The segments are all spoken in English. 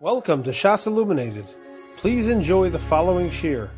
Welcome to Shas Illuminated. Please enjoy the following shir.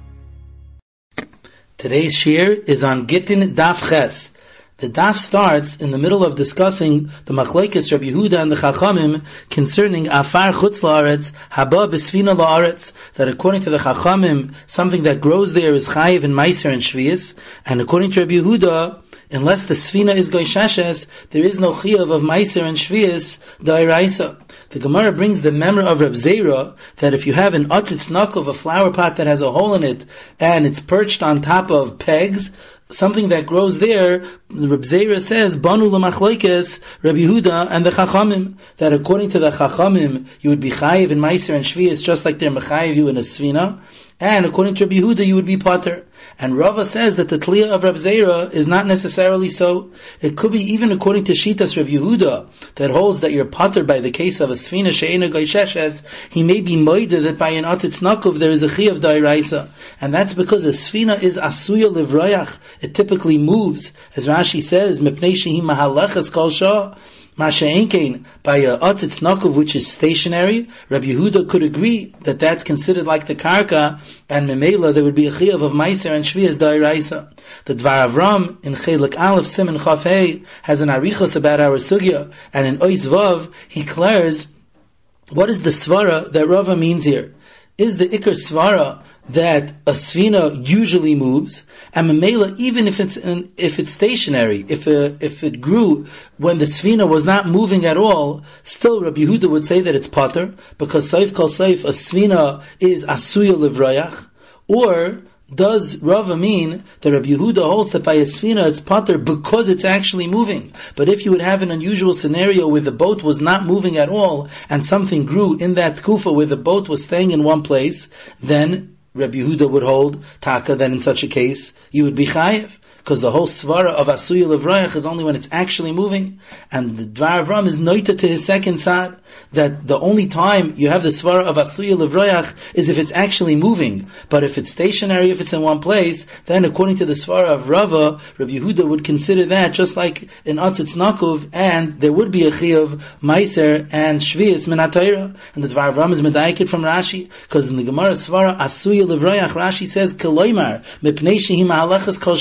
Today's shir is on Gittin Daf Ches. The daf starts in the middle of discussing the machlekes Rabbi Yehuda and the Chachamim concerning afar chutz laaretz haba besvina laaretz that according to the Chachamim something that grows there is chayiv and meiser and shvius and according to Rabbi Yehuda unless the svina is goishashes there is no chayiv of meiser and shvius dairaisa. The Gemara brings the memory of Reb Zera that if you have an otzitz of a flower pot that has a hole in it and it's perched on top of pegs something that grows there, Reb Zera says, Banu lemachloikes, Reb Yehuda and the Chachamim, that according to the Chachamim, you would be chayiv in Meiser and Shvius just like they're mechayiv you in a svina, and according to Reb Yehuda, you would be potter. And Rava says that the Tliya of Reb Zera is not necessarily so. It could be even according to Shitas Reb Yehuda, that holds that you're potter by the case of a Sfina She'ena Goysheshes, he may be moida that by an Atzitz Nakov there is a Chi of Dairaisa. And that's because a Sfina is Asuya Livrayach. It typically moves. As Rashi says, Mepnei Shehi Mahalechas Kol Shah. Masha'enkein, by a otzitz nakov which is stationary, Rabbi Yehuda could agree that that's considered like the karka, and memela there would be a chiyav of meiser and shvias dairaisa. The Dvar Avram in Chelik Aleph Simon Chafei has an arichos about our sugya, and in Ois Vav he declares what is the svara that Rava means here? Is the ikar svara that a svina usually moves, and memela, even if it's if it's stationary, if uh, if it grew when the svina was not moving at all, still Rabbi Yehuda would say that it's potter because saif kol saif a svina is asuya livrayach, or does Rava mean that Rabbi Yehuda holds that by a svina it's potter because it's actually moving? But if you would have an unusual scenario where the boat was not moving at all and something grew in that kufa where the boat was staying in one place, then Rabbi Yehuda would hold taka that in such a case you would be chayiv because the whole svara of asuya levrayach is only when it's actually moving, and the dvar avram is noita to his second side that the only time you have the svara of asuya levrayach is if it's actually moving, but if it's stationary, if it's in one place, then according to the svara of Rava, Rabbi Yehuda would consider that just like in atzitz nakuv, and there would be a chi of meiser and shvius minatayra, and the dvar avram is medayikit from Rashi because in the Gemara svara asuya levrayach Rashi says keloimar mipnei shehim halachas kol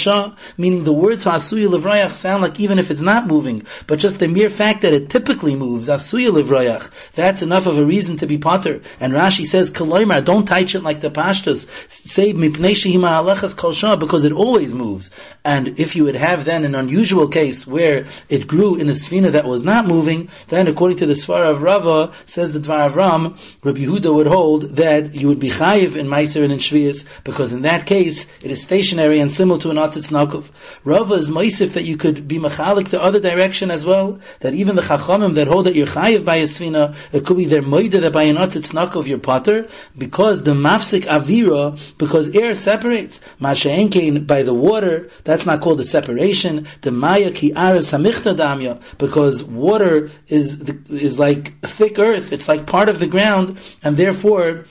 meaning the words Asuya Livrayach sound like even if it's not moving, but just the mere fact that it typically moves, Asuya Livrayach, that's enough of a reason to be potter. And Rashi says, Kaloimar, don't touch it like the Pashtas. Say, Mipnei Shehima Alechas Kol because it always moves. And if you would have then an unusual case where it grew in a Sfina that was not moving, then according to the Svara of Rava, says the Dvar Avram, Rabbi Yehuda would hold that you would be chayiv in Meiser and Shvias, because in that case, it is stationary and similar to an Atzitz Nakov. Rava is moisif that you could be machalik the other direction as well. That even the chachamim that hold that you're chayiv by a svina, it could be their moida that by an it's knock of your potter, because the mafsik avira, because air separates. Masha'enkein by the water, that's not called a separation. The maya ki aras hamichta damya, because water is, is like thick earth, it's like part of the ground, and therefore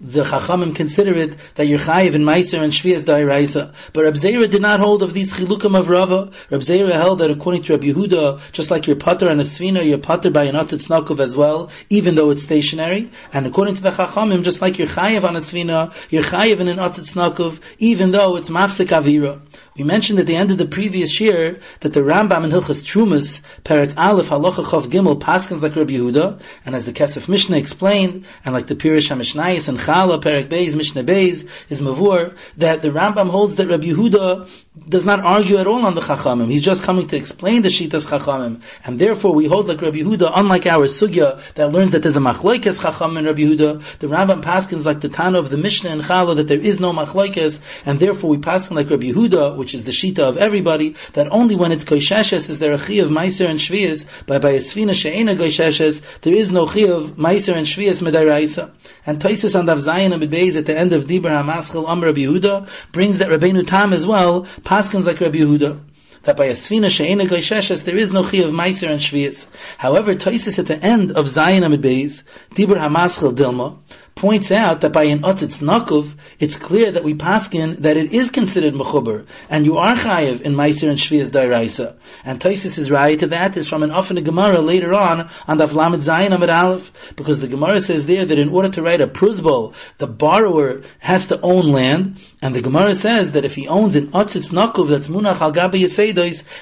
the Chachamim consider it that you're chayiv in Meiser and Shvias Dairaisa. But Reb Zera did not hold of these chilukim of Rava. Reb Zera held that according to Reb Yehuda, just like your putter and a svina, you're putter by an nakov as well, even though it's stationary. And according to the Chachamim, just like you're chayiv on a svina, you're chayiv in an nakov, even though it's mafsik avira. We mentioned at the end of the previous year that the Rambam in Hilchas Trumas, Perak Aleph Halacha Chav Gimel, Paskins like Rabbi Yehuda, and as the Kesef Mishnah explained, and like the Pirish HaMishnayis and Chala, Perak Beis, Mishnah Beis, is Mavur, that the Rambam holds that Rabbi Yehuda does not argue at all on the Chachamim. He's just coming to explain the Shitas Chachamim. And therefore we hold like Rabbi Yehuda, unlike our Sugya that learns that there's a Machloikes Chacham in Rabbi Yehuda, the Rambam Paskins like the Tana of the Mishnah and Chala that there is no Machloikes, and therefore we Paskin like Rabbi Yehuda, which is the shita of everybody, that only when it's koisheshes is there a chi of meiser and shvias, but by a svina she'ena koisheshes, there is no chi of meiser and shvias medaraisa. And Taisis and Dav Zayin and Beis at the end of Dibur HaMaschel Am Rabbi Yehuda brings that Rabbeinu Tam as well, paskins like Rabbi Yehuda that by a svina she'ena goysheshes there is no chi of meiser and shvias. However, Toisis at the end of Zayin Amid Beis, Dibur Hamaschel Dilma, points out that by an otzitz nakuf, it's clear that we paskin that it is considered mechuber, and you are chayiv in Meiser and Shvias Dairaisa. And Taisis is right to that is from an often Gemara later on on the Avlamed Zayin Amid Aleph, because the Gemara says there that in order to write a pruzbol, the borrower has to own land, and the Gemara says that if he owns an otzitz nakuf that's munach al gabi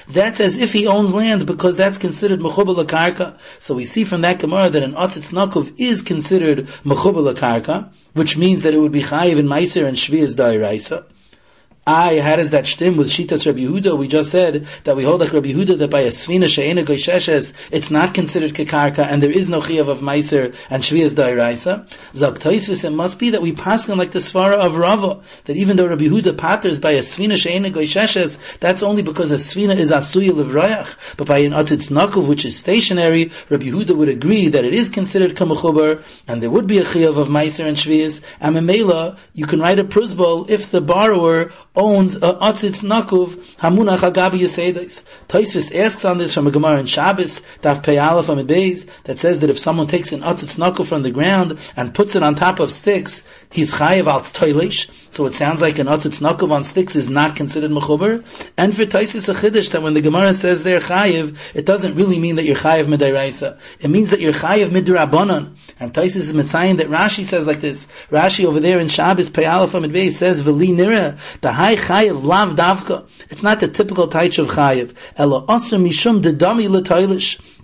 that's as if he owns land because that's considered mechuber karka. So we see from that Gemara that an otzitz nakuf is considered mechuber karka, which means that it would be chayiv in Meiser and Shvias Dairaisa. I, how does that stem with Shitas Rabbi Yehuda? We just said that we hold like Rabbi Yehuda that by a Svina She'ena Goysheshes, it's not considered Kekarka, and there is no Chiyav of Meiser and Shvias Dairaisa. Zog it must be that we pass on like the Svara of Rava, that even though Rabbi Yehuda patters by a Svina She'ena Goysheshes, that's only because a Svina is Asuya Livrayach, but by an Atitz Nakov, which is stationary, Rabbi Yehuda would agree that it is considered Kamachubar, and there would be a Chiyav of Meiser and Shvias, and Memela, you can write a Pruzbol if the borrower owns a atzitz nakuv hamunach agabi yisedes. Taisvis asks on this from a Gemara in Shabbos, Daf Pei Aleph Amid that says that if someone takes an atzitz nakuv from the ground and puts it on top of sticks, he's chayiv al toilish. So it sounds like an atzitz nakuv on sticks is not considered mechuber. And for Taisis a chiddush that when the Gemara says they're chayiv, it doesn't really mean that you're chayiv midairaisa. It means that you're chayiv midrabanan. And Taisis is mitzayin that Rashi says like this. Rashi over there in Shabbos Pei Aleph Amid Beis says v'li nira the high chayiv lav davka. It's not the typical taich of chayiv. Elo osir mishum dedami l'toilish.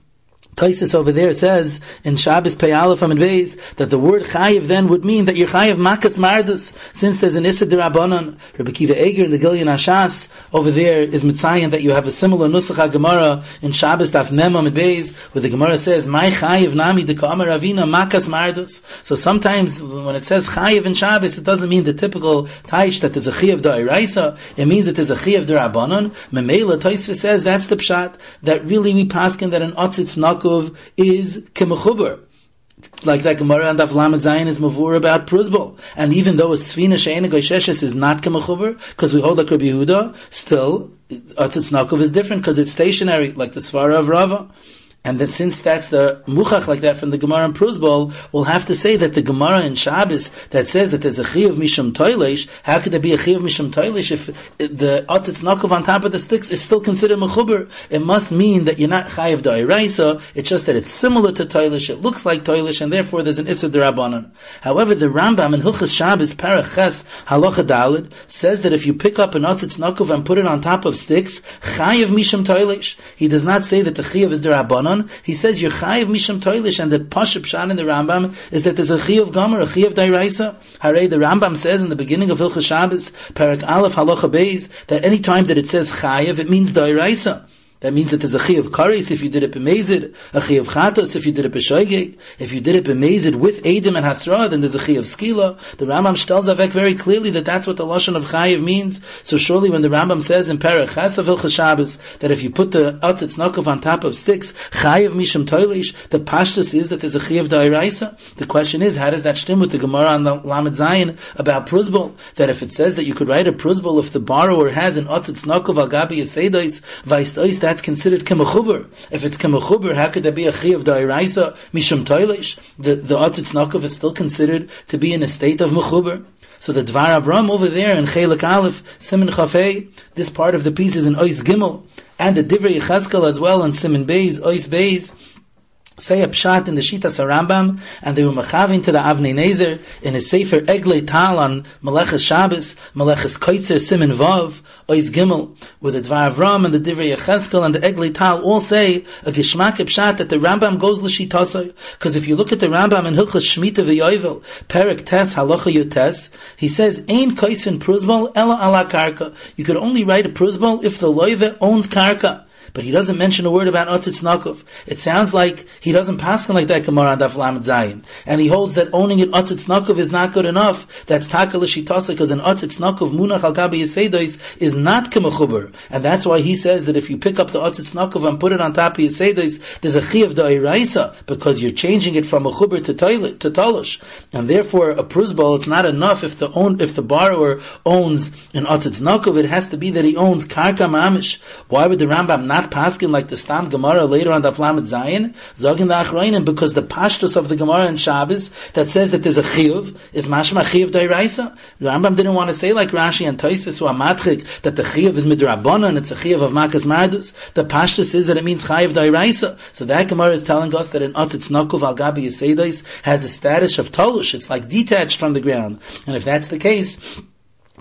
Taisus over there says in Shabbos Pei Aleph Amid Beis that the word chayiv then would mean that you're chayiv makas mardus since there's an issa derabanan. Rabbi Kiva Eger in the Gilyon Ashas over there is mitzayin that you have a similar nusach Gemara in Shabbos Daf Mem Amid Beis where the Gemara says my chayiv nami de kamar ravina makas mardus. So sometimes when it says chayiv in Shabbos it doesn't mean the typical taish that there's a chayiv da'iraisa. It means that there's a chayiv derabanan. Memela Taisus says that's the pshat that really we paskin that an otzitz not Yaakov is kemechuber. Like that Gemara and Daf Zayin is mavur about Pruzbol. And even though a Sfina Sheina Goysheshes is not kemechuber, because we hold like Rabbi Yehuda, still, uh, Atzitz Nakov is different because it's stationary, like the Svara of Rava. And that since that's the muchach like that from the Gemara in Pruzbol, we'll have to say that the Gemara in Shabbos that says that there's a chiv mishum toilish, how could there be a chiv mishum toilish if the otzitz nakov on top of the sticks is still considered mechuber? It must mean that you're not chayiv da'iraisa, it's just that it's similar to toilish, it looks like toilish, and therefore there's an issa derabanan. However, the Rambam in Hilchas Shabbos Paraches Halacha Dalid says that if you pick up an otzitz nakov and put it on top of sticks, chayiv mishum toilish. He does not say that the chiv is derabanan, he says you're misham toilish, and the pashup shan in the Rambam is that there's a chayiv gomer, a chayiv dairaisa. Hare, the Rambam says in the beginning of Hilchas Shabbos, Parak Aleph Halacha Beis, that any time that it says chayiv, it means dairaisa. That means that there's a chi of karis if you did it b'mezid, a chi of chatos if you did it b'shoigeg. If you did it b'mezid with edim and hasra, then there's a chi of skila. The Rambam tells Avek very clearly that that's what the lashon of chayiv means. So surely when the Rambam says in Perach Chasav Il Shabbos that if you put the atzitz nakov on top of sticks, chayiv misham toilish, the pashtus is that there's a chi of dairaisa. The question is, how does that stem with the Gemara on the Lamed Zayin about pruzbol? That if it says that you could write a pruzbol if the borrower has an atzitz nakov agabi yasedois, vaist that's considered kemechuber. If it's kemechuber, how could there be a chi of dairaisa mishum toilish? The the atzitz is still considered to be in a state of mechuber. So the Dvar Avram over there in Chelik Aleph, Simon Chafei, this part of the piece is in Ois Gimel, and the Divrei Yechazkel as well in Simon Beis, Ois Beis, say a pshat in the Shita Sarambam, and they were machavin to the Avnei Nezer in his Sefer Egle Tal on Meleches Shabbos, Meleches Koitzer Simin Vav, Ois Gimel, with the Dvar Avram and the Divrei Yecheskel and the Egle Tal all say a Gishmak pshat that the Rambam goes l'shitasai. Because if you look at the Rambam in Hilchas Shmita v'Yovel, Perik Tes Halacha Yotes, he says, Ein Koisvin Pruzbal Ela Ala Karka. You could only write a Pruzbal if the Loive owns Karka but he doesn't mention a word about Otzitz Nakov. It sounds like he doesn't pass like that Gemara on Daf Lamed Zayin. And he holds that owning an Otzitz Nakov is not good enough. That's Taka L'Shitasa, because an Otzitz Nakov, Munach Al Gabi Yisedois, is not Kemechuber. And that's why he says that if you pick up the Otzitz Nakov and put it on top of Yisedois, there's a Chi of Da'iraisa, because you're changing it from a Chuber to toilet, to Tolush. And therefore, a Pruzbal, it's not enough if the own, if the borrower owns an Otzitz Nakov, it has to be that he owns Karka Mamish. Why would the Rambam not not paskin like the Stam Gemara later on the Flamet Zion, Zogin the Achroinim, because the pashtus of the Gemara in Shabbos that says that there's a chiyuv is mashma chiyuv dairaisa. The Rambam didn't want to say like Rashi and Toisvis who are matchik that the chiyuv is midrabana and it's a chiyuv of makas mardus. The pashtus is that it means chayiv dairaisa. So that Gemara is telling us that in Otzitz Nokov al Gabi has a status of tolush. It's like detached from the ground. And if that's the case,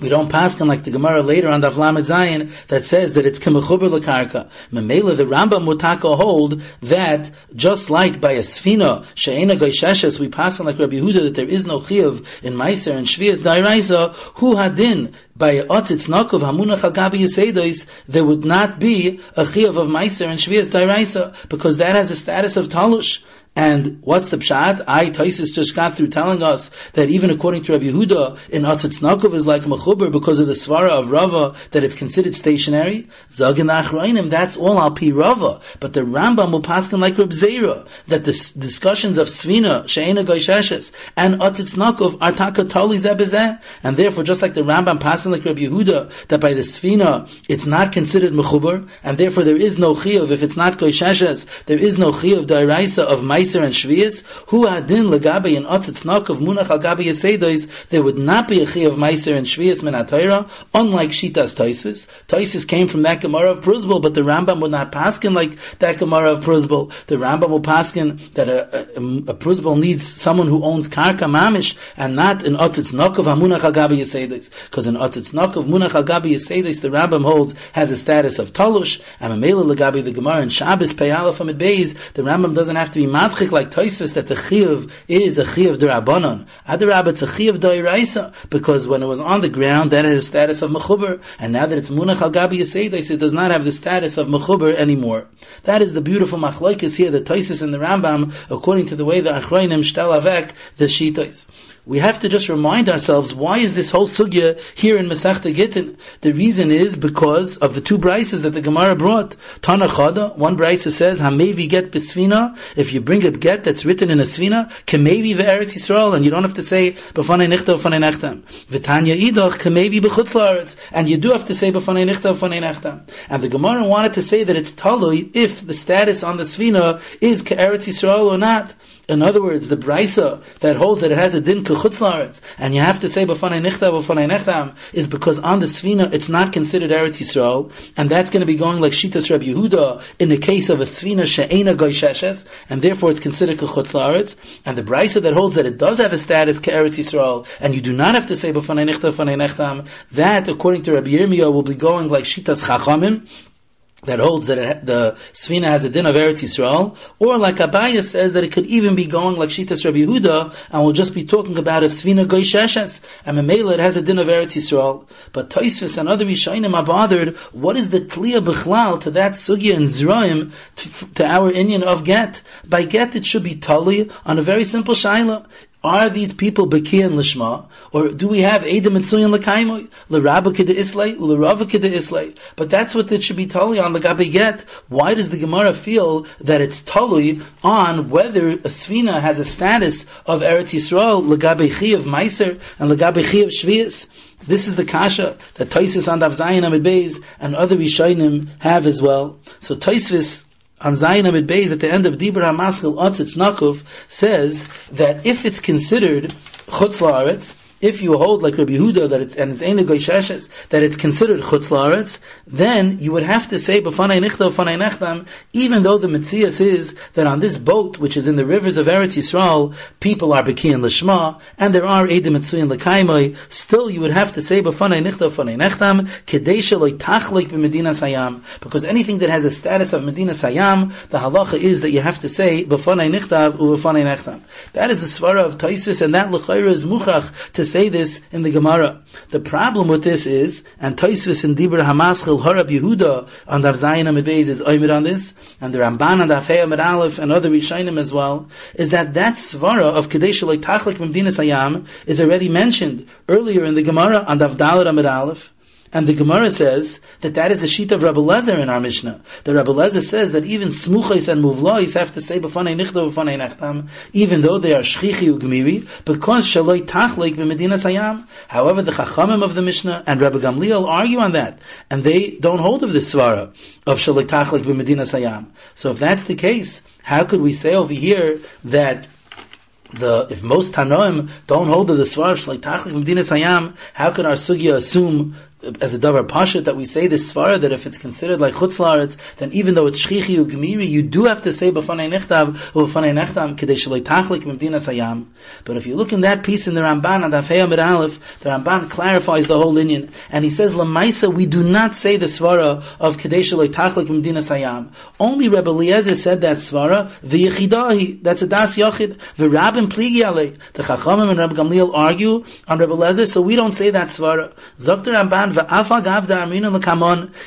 we don't pass on like the Gemara later on the Lamed Zayin that says that it's kemechuber lekarka. Memela the Rambam Mutaka hold that just like by a sfina she'ena goysheshes we pass on like Rabbi Yehuda that there is no chiyuv in Meiser and Shvias Dairaisa who hadin by otzitz nakov hamunach agabi yisedois there would not be a chiyuv of Meiser and Shvias Dairaisa because that has a status of talush. And what's the pshat? I Taisis just got through telling us that even according to Rabbi Yehuda, in Atzitznakov is like Mechuber because of the svara of Rava that it's considered stationary. Zagin Achrainim, that's all al Rava. But the Rambam will paskin like Reb Zera, that the discussions of Svina, Sheina Goisheshes, and Atzitznakov are taka tali zebezeh. And therefore, just like the Rambam passing like Rabbi Yehuda, that by the Svina, it's not considered Mechuber, and therefore there is no chiyuv, if it's not Goisheshes, there is no chiyuv dairaisa of Meiser and Shvias, who adin legabe in otzitz of munach al gabi yasedois, there would not be a chi of Meiser and Shvias min unlike Shitas Toisvis. Toisvis came from that Gemara of Pruzbel, but the Rambam would not paskin like that Gemara of Pruzbel. The Rambam will paskin that a, a, a Pruzbel needs someone who owns karka mamish, and not in otzitz of munach al gabi yasedois. Because in otzitz of munach al gabi yasedois, the Rambam holds has a status of talush, and Mamela legabi the Gemara and Shabbos peyala from Beis, the Rambam doesn't have to be mad matchik like Toisvis that the chiyuv is a chiyuv derabanan. Adarab, it's a chiyuv doiraisa because when it was on the ground, that has status of mechuber, and now that it's munach al gabi yiseidos, it does not have the status of mechuber anymore. That is the beautiful machlokes here, the Toisvis and the Rambam, according to the way the Achroinim shtel avek the shitos we have to just remind ourselves why is this whole sugya here in Masechta Gittin? The reason is because of the two brises that the Gemara brought. Tana Chada, one brisa says, Hamevi get besvina, if you bring a get that's written in a svina, Kemevi ve'eretz Yisrael, and you don't have to say, B'fanei nichta b'fanei nechtam. V'tanya idach, Kemevi b'chutz la'aretz, and you do have to say, B'fanei nichta b'fanei nechtam. And the Gemara wanted to say that it's talui if the status on the svina is Ke'eretz Yisrael or not. In other words, the brisa that holds that it has a din kechutz and you have to say b'fanei nichta b'fanei nechtam, is because on the svina it's not considered Eretz Yisrael, and that's going to be going like Shitas Rabbi Yehuda in the case of a svina she'ena goysheshes, and therefore it's considered kechutz and the brisa that holds that it does have a status ke'eretz Yisrael, and you do not have to say b'fanei nichta b'fanei nechtam, that according to Rabbi Yirmiyah will be going like Shitas Chachamim, that holds that the Sfina has a din of Eretz Yisrael, or like Abaya says that it could even be going like Shitas Rabbi Yehuda, and we'll just be talking about a Sfina Goy Sheshes, and Memela it has a din of Eretz Yisrael. But Toisvis and other Rishayim are bothered, what is the Kliya Bechlal to that Sugya and Zraim to, to, our Indian of Get? By Get it should be Tali on a very simple Shaila. Are these people Beki and Lishma? Or do we have Edom and Tzuyan Lakaimoy? L'Rabba Kida Islay? L'Rava Kida Islay? But that's what it should be totally on Lagabi Get. Why does the Gemara feel that it's totally on whether a Svina has a status of Eretz Yisrael, Lagabi of Meiser, and Lagabi of Shvias? This is the kasha that Taisis and Dav Zayin Amid Beis and other Rishonim have as well. So Taisis on Zayin Amid Beis at the end of Dibra HaMaskil Otzitz Nakuf says that if it's considered Chutz La'aretz, if you hold like Rabbi Yehuda that it's and it's Eina Goysheshes that it's considered chutz laaretz, then you would have to say b'fanei nichta b'fanei nechtam, even though the mitzias is that on this boat which is in the rivers of Eretz Yisrael, people are beki and lishma, and there are edim mitzuyin lekaimoi, still you would have to say b'fanei nichta b'fanei nechtam kedesha loy tachlik b'medina sayam, because anything that has a status of medina sayam, the halacha is that you have to say b'fanei nichtav u'b'fanei nechtam. That is the svara of Taisus, and that l'chayra is muchach to say this in the Gemara. The problem with this is, and Toisvis in Dibur Hamaschil Harab Yehuda on Dav Zayin Amid Beis is Oymid on this, and the Ramban on Dav Amid Aleph and other Rishainim as well, is that that svara of Kadesh like Tachlik Memdina Sayam is already mentioned earlier in the Gemara on Dav Dalet Amid Aleph, And the Gemara says that that is the sheet of Rabbi Lezer in our Mishnah. The Rabbi Lezer says that even smuchais and muvlois have to say b'fanei nichta b'fanei nechtam, even though they are shchichi ugmiri, because shaloi tachlik b'medina sayam. However, the Chachamim of the Mishnah and Rabbi Gamliel argue on that, and they don't hold of this svara of shaloi tachlik b'medina sayam. So if that's the case, how could we say over here that the if most Tanoim don't hold of the svarsh like Tachlik Medina Sayam, how can our sugya assume as a davar pasha that we say this svara that if it's considered like chutz then even though it's shchichi u gemiri, you do have to say b'fanei nechtav or b'fanei nechtam kedei shalei tachlik mimdina sayam. But if you look in that piece in the Ramban and Afei Aleph, the Ramban clarifies the whole Indian and he says lamaisa we do not say the svara of kedei shalei tachlik mimdina sayam. Only Rebbe Eliezer said that svara v'yechidahi. That's a das yachid v'rabim pligi alei. The Chachamim and Rebbe Gamliel argue on Rebbe Eliezer, so we don't say that svara. Zokter Ramban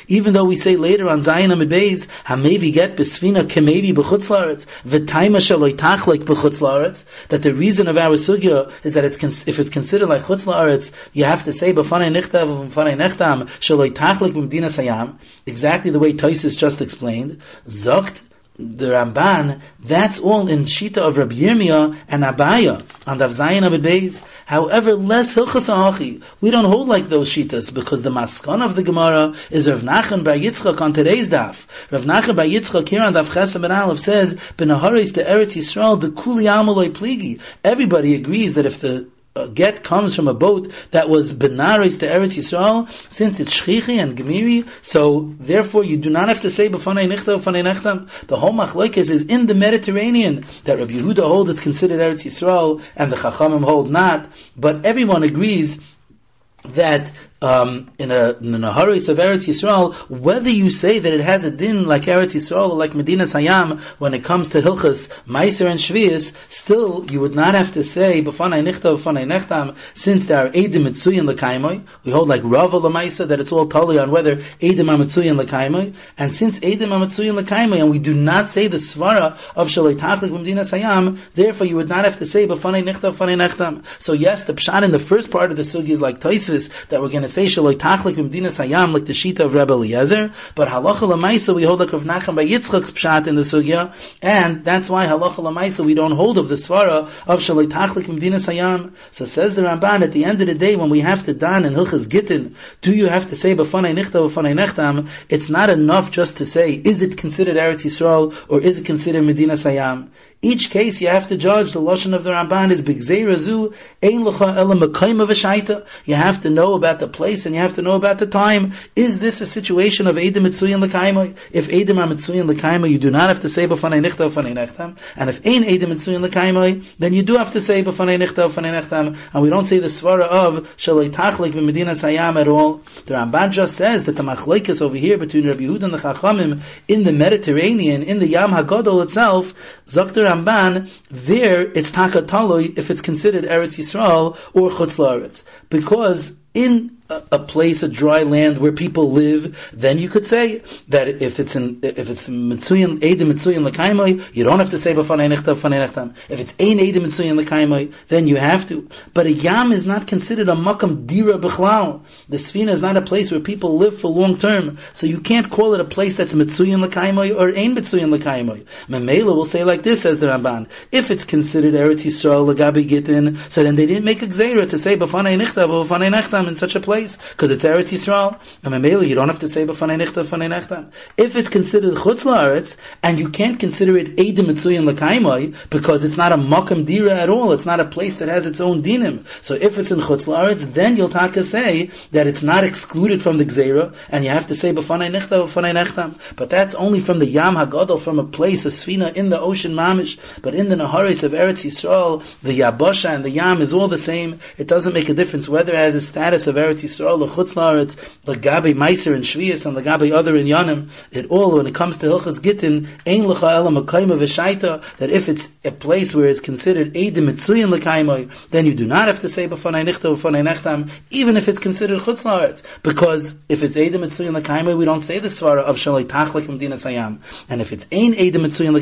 even though we say later on Zion Amid Beis, Hamevi get besfina kemevi b'chutz laaretz, v'taima shaloi tachlik b'chutz laaretz, that the reason of our sugya is that it's if it's considered like chutz laaretz, you have to say b'fanei nichtav b'fanei nechtam shaloi tachlik b'mdina sayam, exactly the way Toisus just explained. Zokt the Ramban, that's all in Shita of Rabbi Yirmiyah and Abaya on the Zayin of Beis. However, less Hilchas Achi. We don't hold like those Shitas because the Maskan of the Gemara is Rav Nachman Bar Yitzchak on today's daf. Rav Nachman by Yitzchak here on Daf Chesam Aleph says, B'naharis to Eretz Yisrael, the Kuli Amaloi Pligi. Everybody agrees that if the get comes from a boat that was benaris to Eretz Yisrael, since it's shchichi and gemiri, so therefore you do not have to say b'fanei nichta b'fanei nechtam. The whole machlekes is in the Mediterranean that Rabbi Yehuda holds it's considered Eretz Yisrael and the Chachamim hold not, but everyone agrees that um, in a Naharis of Eretz Yisrael, whether you say that it has a din like Eretz Yisrael or like Medina Hayam when it comes to Hilchas, Meiser and Shvius, still you would not have to say B'fanai Nichta B'fanai Nechtam since there are Eidim Mitzuyin L'Kaimoi. We hold like Rava L'Maisa that it's all totally on whether Eidim Amitzuyin L'Kaimoi. And since Eidim Amitzuyin L'Kaimoi and we do not say the Svara of Shalei Tachlik Medina Hayam, therefore you would not have to say B'fanai Nichta B'fanai Nechtam. So yes, the Pshat in the first part of the Sugi is like Toisvis that we're going to say shaloi tachlik b'mdina sayam like the shita of Rebbe Eliezer, but halacha lemaisa we hold like Rav Nachman by Yitzchak's pshat in the sugya, and that's why halacha lemaisa we don't hold of the svara of shaloi tachlik b'mdina sayam. So says the Ramban at the end of the day when we have to dan in hilchas gittin, do you have to say b'fanei nichta b'fanei nechtam? It's not enough just to say is it considered Eretz Yisrael or is it considered Medina Sayam? Each case you have to judge. The lashon of the Ramban is bigzeirazu ein lecha ela of a You have to know about the place and you have to know about the time. Is this a situation of edim mitzuyin lekayim? If edim are mitzuyin lekayim, you do not have to say b'fanei nichta b'fanei nechtam. And if ein edim mitzuyin lekayim, then you do have to say b'fanei nichta b'fanei nechtam. And we don't say the svara of shalei tachlik b'medina sayam at all. The Ramban just says that the machlekes over here between Rabbi Yehuda and the Chachamim in the Mediterranean, in the Yam Hagadol itself, Zakter Ramban, there it's takataloi if it's considered Eretz Yisrael or Chutz La'aretz. Because in a, place, a dry land where people live, then you could say that if it's in, if it's mitzuyin, edim mitzuyin lekaimai, you don't have to say b'fanei nechtam, b'fanei nechtam. If it's ein edim mitzuyin lekaimai, then you have to. But a yam is not considered a makam dira b'chlal. The sfina is not a place where people live for long term. So you can't call it a place that's mitzuyin lekaimai or ein mitzuyin lekaimai. Memela will say like this, says the Ramban. If it's considered Eretz Yisrael, lagabi gitin, so then they didn't make a gzeira to say b'fanei nechtam, b'fanei nechtam in such a place place because it's Eretz Yisrael. And Mamela, you don't have to say b'fanei nechta b'fanei nechta. If it's considered chutz la'aretz and you can't consider it edim mitzuyin l'kaimai because it's not a makam dira at all, it's not a place that has its own dinim. So if it's in chutz la'aretz, then you'll taka say that it's not excluded from the gzeira and you have to say b'fanei nechta b'fanei nechta. But that's only from the yam hagadol, from a place, a sfina in the ocean mamish. But in the naharis of Eretz Yisrael, the yabasha and the yam is all the same. It doesn't make a difference whether it has a status of Eretz Yisrael or Chutz Laaretz, Lagabi Meiser and Shvius and Lagabi other in Yanim, it all, when it comes to Hilchas Gittin, Ein Lecha Ela Makayma V'Shaita, that if it's a place where it's considered Eidim Mitzuyin L'Kaimoi, then you do not have to say B'fanai Nichta B'fanai Nechtam, even if it's considered Chutz Laaretz, because if it's Eidim Mitzuyin L'Kaimoi, we don't say the Svara of Shalai Tachlik Medina Sayam, and if it's Ein Eidim Mitzuyin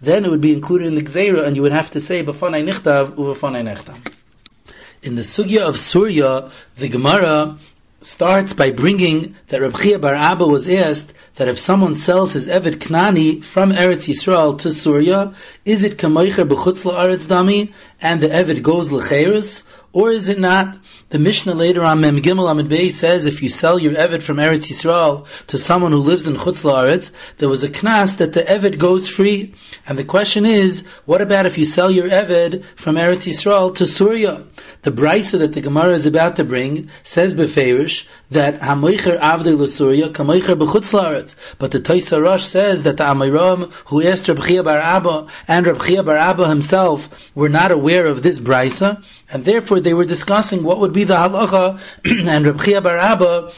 then it would be included in the Gzeira, and you would have to say B'fanai Nichtav U'B'fanai Nechtam in the sugya of Surya, the Gemara starts by bringing that Reb Chia Bar Abba was asked that if someone sells his Eved Knani from Eretz Yisrael to Surya, is it Kamoicher B'chutz La'aretz Dami, and the Eved goes L'cheirus, or is it not? The Mishnah later on Mem Gimel Amid Bey says if you sell your Eved from Eretz Yisrael to someone who lives in Chutz La'aretz, there was a knas that the Eved goes free. And the question is, what about if you sell your Eved from Eretz Yisrael to Surya? The Brisa that the Gemara is about to bring says Beferish that Hamoicher Avdei L'Surya Kamoicher B'chutz La'aretz. But the Toisa Rosh says that the Amiram who asked Reb Chia Bar Abba and Reb Chia Bar Abba himself were not aware of this Brisa, and therefore they were discussing what would be the halacha, and Reb Chia Bar Abba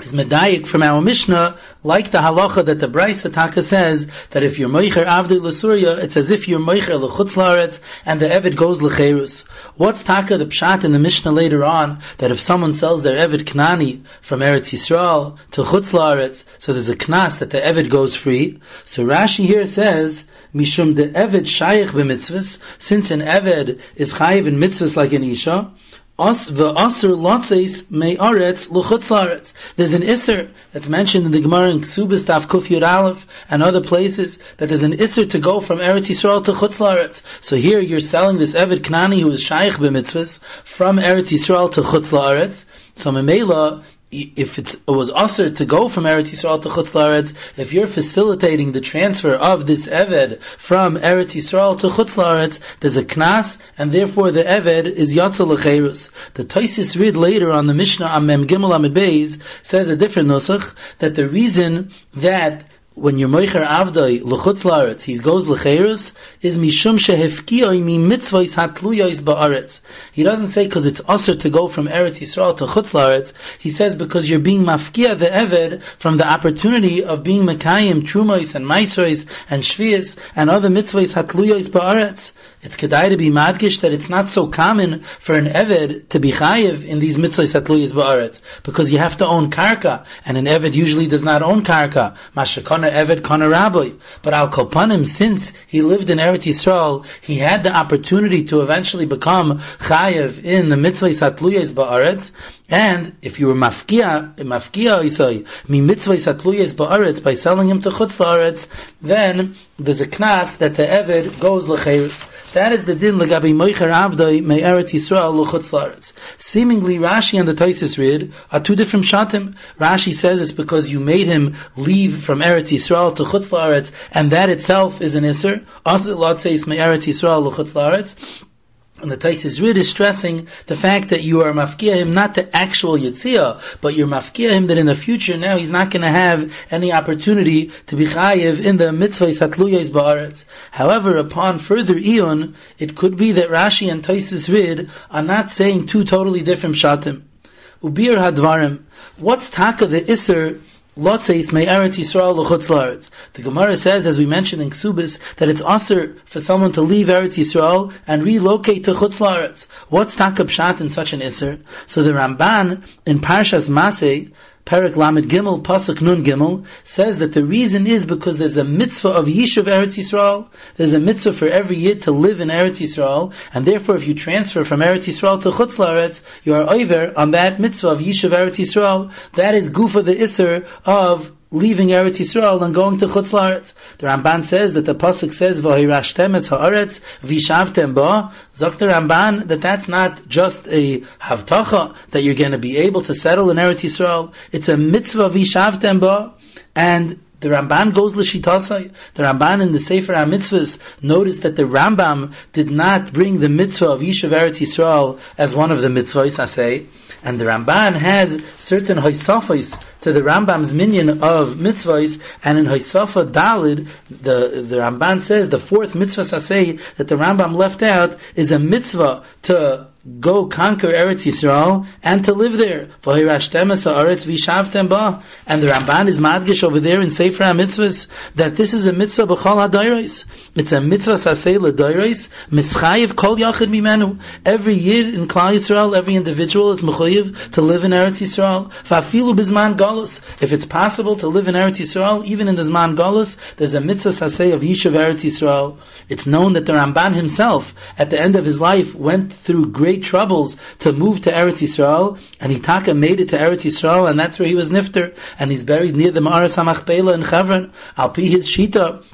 is medayik from our Mishnah, like the halacha that the Brisa Taka says that if you're moicher avdu l'surya, it's as if you're moicher l'chutz la'aretz, and the evid goes l'cherus. What's Taka the pshat in the Mishnah later on that if someone sells their evid knani from Eretz Yisrael to chutz so there's a knas that the evid goes free. So Rashi here says mishum the evid shayich b'mitzvahs, since an evid is chayiv in mitzvahs like an isha. There's an isser that's mentioned in the Gemara in Ksubis Taf Kuf Yud Aleph and other places that there's an isser to go from Eretz Yisrael to chutz. So here you're selling this Eved Knani who is shaykh b'mitzvahs from Eretz Yisrael to chutz la'aretz. So Memela, if it was usher to go from Eretz Yisrael to Chutz La'aretz, if you're facilitating the transfer of this Eved from Eretz Yisrael to Chutz La'aretz, there's a Knas, and therefore the Eved is Yatzel L'cheirus. The Toisis read later on the Mishnah Amem Gimel Amid Beis says a different nusach, that the reason that when you're moicher avdoi l'chutz laaretz, he goes l'cheirus, is mishum shehefkioi mi mitzvahs hatluyois ba'aretz. He doesn't say because it's usher to go from Eretz Yisrael to chutz laaretz. He says because you're being mafkia the eved from the opportunity of being mekayim trumois and maisrois and shvias and other mitzvahs hatluyois ba'aretz. It's kedai to be madgish that it's not so common for an eved to be chayiv in these mitzvahs hatluyas ba'aretz because you have to own karka and an eved usually does not own karka. Mashakon kana eved kana rabbi. But al kopanim, since he lived in Eretz Yisrael, he had the opportunity to eventually become chayev in the mitzvah satluyes ba'aretz. And if you were mafkia, mafkia isai, mi mitzvah satluyes ba'aretz, by selling him to chutz la'aretz, then there's a knas that the eved goes l'cheirus. That is the din legabi moicher avdoi me Eretz Yisrael luchutz laaretz. Seemingly, Rashi and the Taisis read are two different shatim. Rashi says it's because you made him leave from Eretz Yisrael to chutz laaretz, and that itself is an iser. Also, Lot says me Eretz Yisrael luchutz laaretz. And the Rid is stressing the fact that you are mafkia him not the actual Yitzia, but you're mafkia him that in the future now he's not going to have any opportunity to be chayiv in the mitzvah satluyas ba'aretz. However, upon further eon, it could be that Rashi and Taisis Rid are not saying two totally different shatim. Ubir hadvarim. What's taka the iser The Gemara says, as we mentioned in Ksubis, that it's usher for someone to leave Eretz Yisrael and relocate to chutz. What's takab shat in such an isser? So the Ramban in Parshas Maseh Perik Lamed Gimel, Pasuk Nun Gimel, says that the reason is because there's a mitzvah of Yishuv Eretz Yisrael. There's a mitzvah for every Yid to live in Eretz Yisrael, and therefore if you transfer from Eretz Yisrael to Chutz La'aretz, you are over on that mitzvah of Yishuv Eretz Yisrael. That is Gufa the Isser of leaving Eretz Yisrael and going to Chutz. The Ramban says that the pasuk says v'hirashtem es haaretz v'shavtem ba. Zok Ramban that that's not just a havtacha that you're going to be able to settle in Eretz Yisrael. It's a mitzvah v'shavtem ba, and the Ramban goes l'shitasai. The Ramban in the Sefer HaMitzvahs noticed that the Rambam did not bring the mitzvah of Yishuv Eretz Yisrael as one of the mitzvahs, I say. And the Ramban has certain hoisafos to the Rambam's minion of mitzvahs, and in Hoysafa Dalid, the, the Ramban says the fourth mitzvah saseh that the Rambam left out is a mitzvah to go conquer Eretz Yisrael and to live there. And the Ramban is madgish over there in Sefer HaMitzvahs that this is a mitzvah b'chol hadayros. It's a mitzvah sasei l'dayros, mischayiv kol yachid mimenu. Every year in Klal Yisrael, every individual is mechayiv to live in Eretz Yisrael. Bizman galus. If it's possible to live in Eretz Yisrael, even in the zman galus, there's a mitzvah sasei of Yishuv Eretz Yisrael. It's known that the Ramban himself, at the end of his life, went through great great troubles to move to Eretz Yisrael, and Itaka made it to Eretz Yisrael, and that's where he was nifter, and he's buried near the Ma'aras HaMachpelah in Chevron. Al Pi his Shita,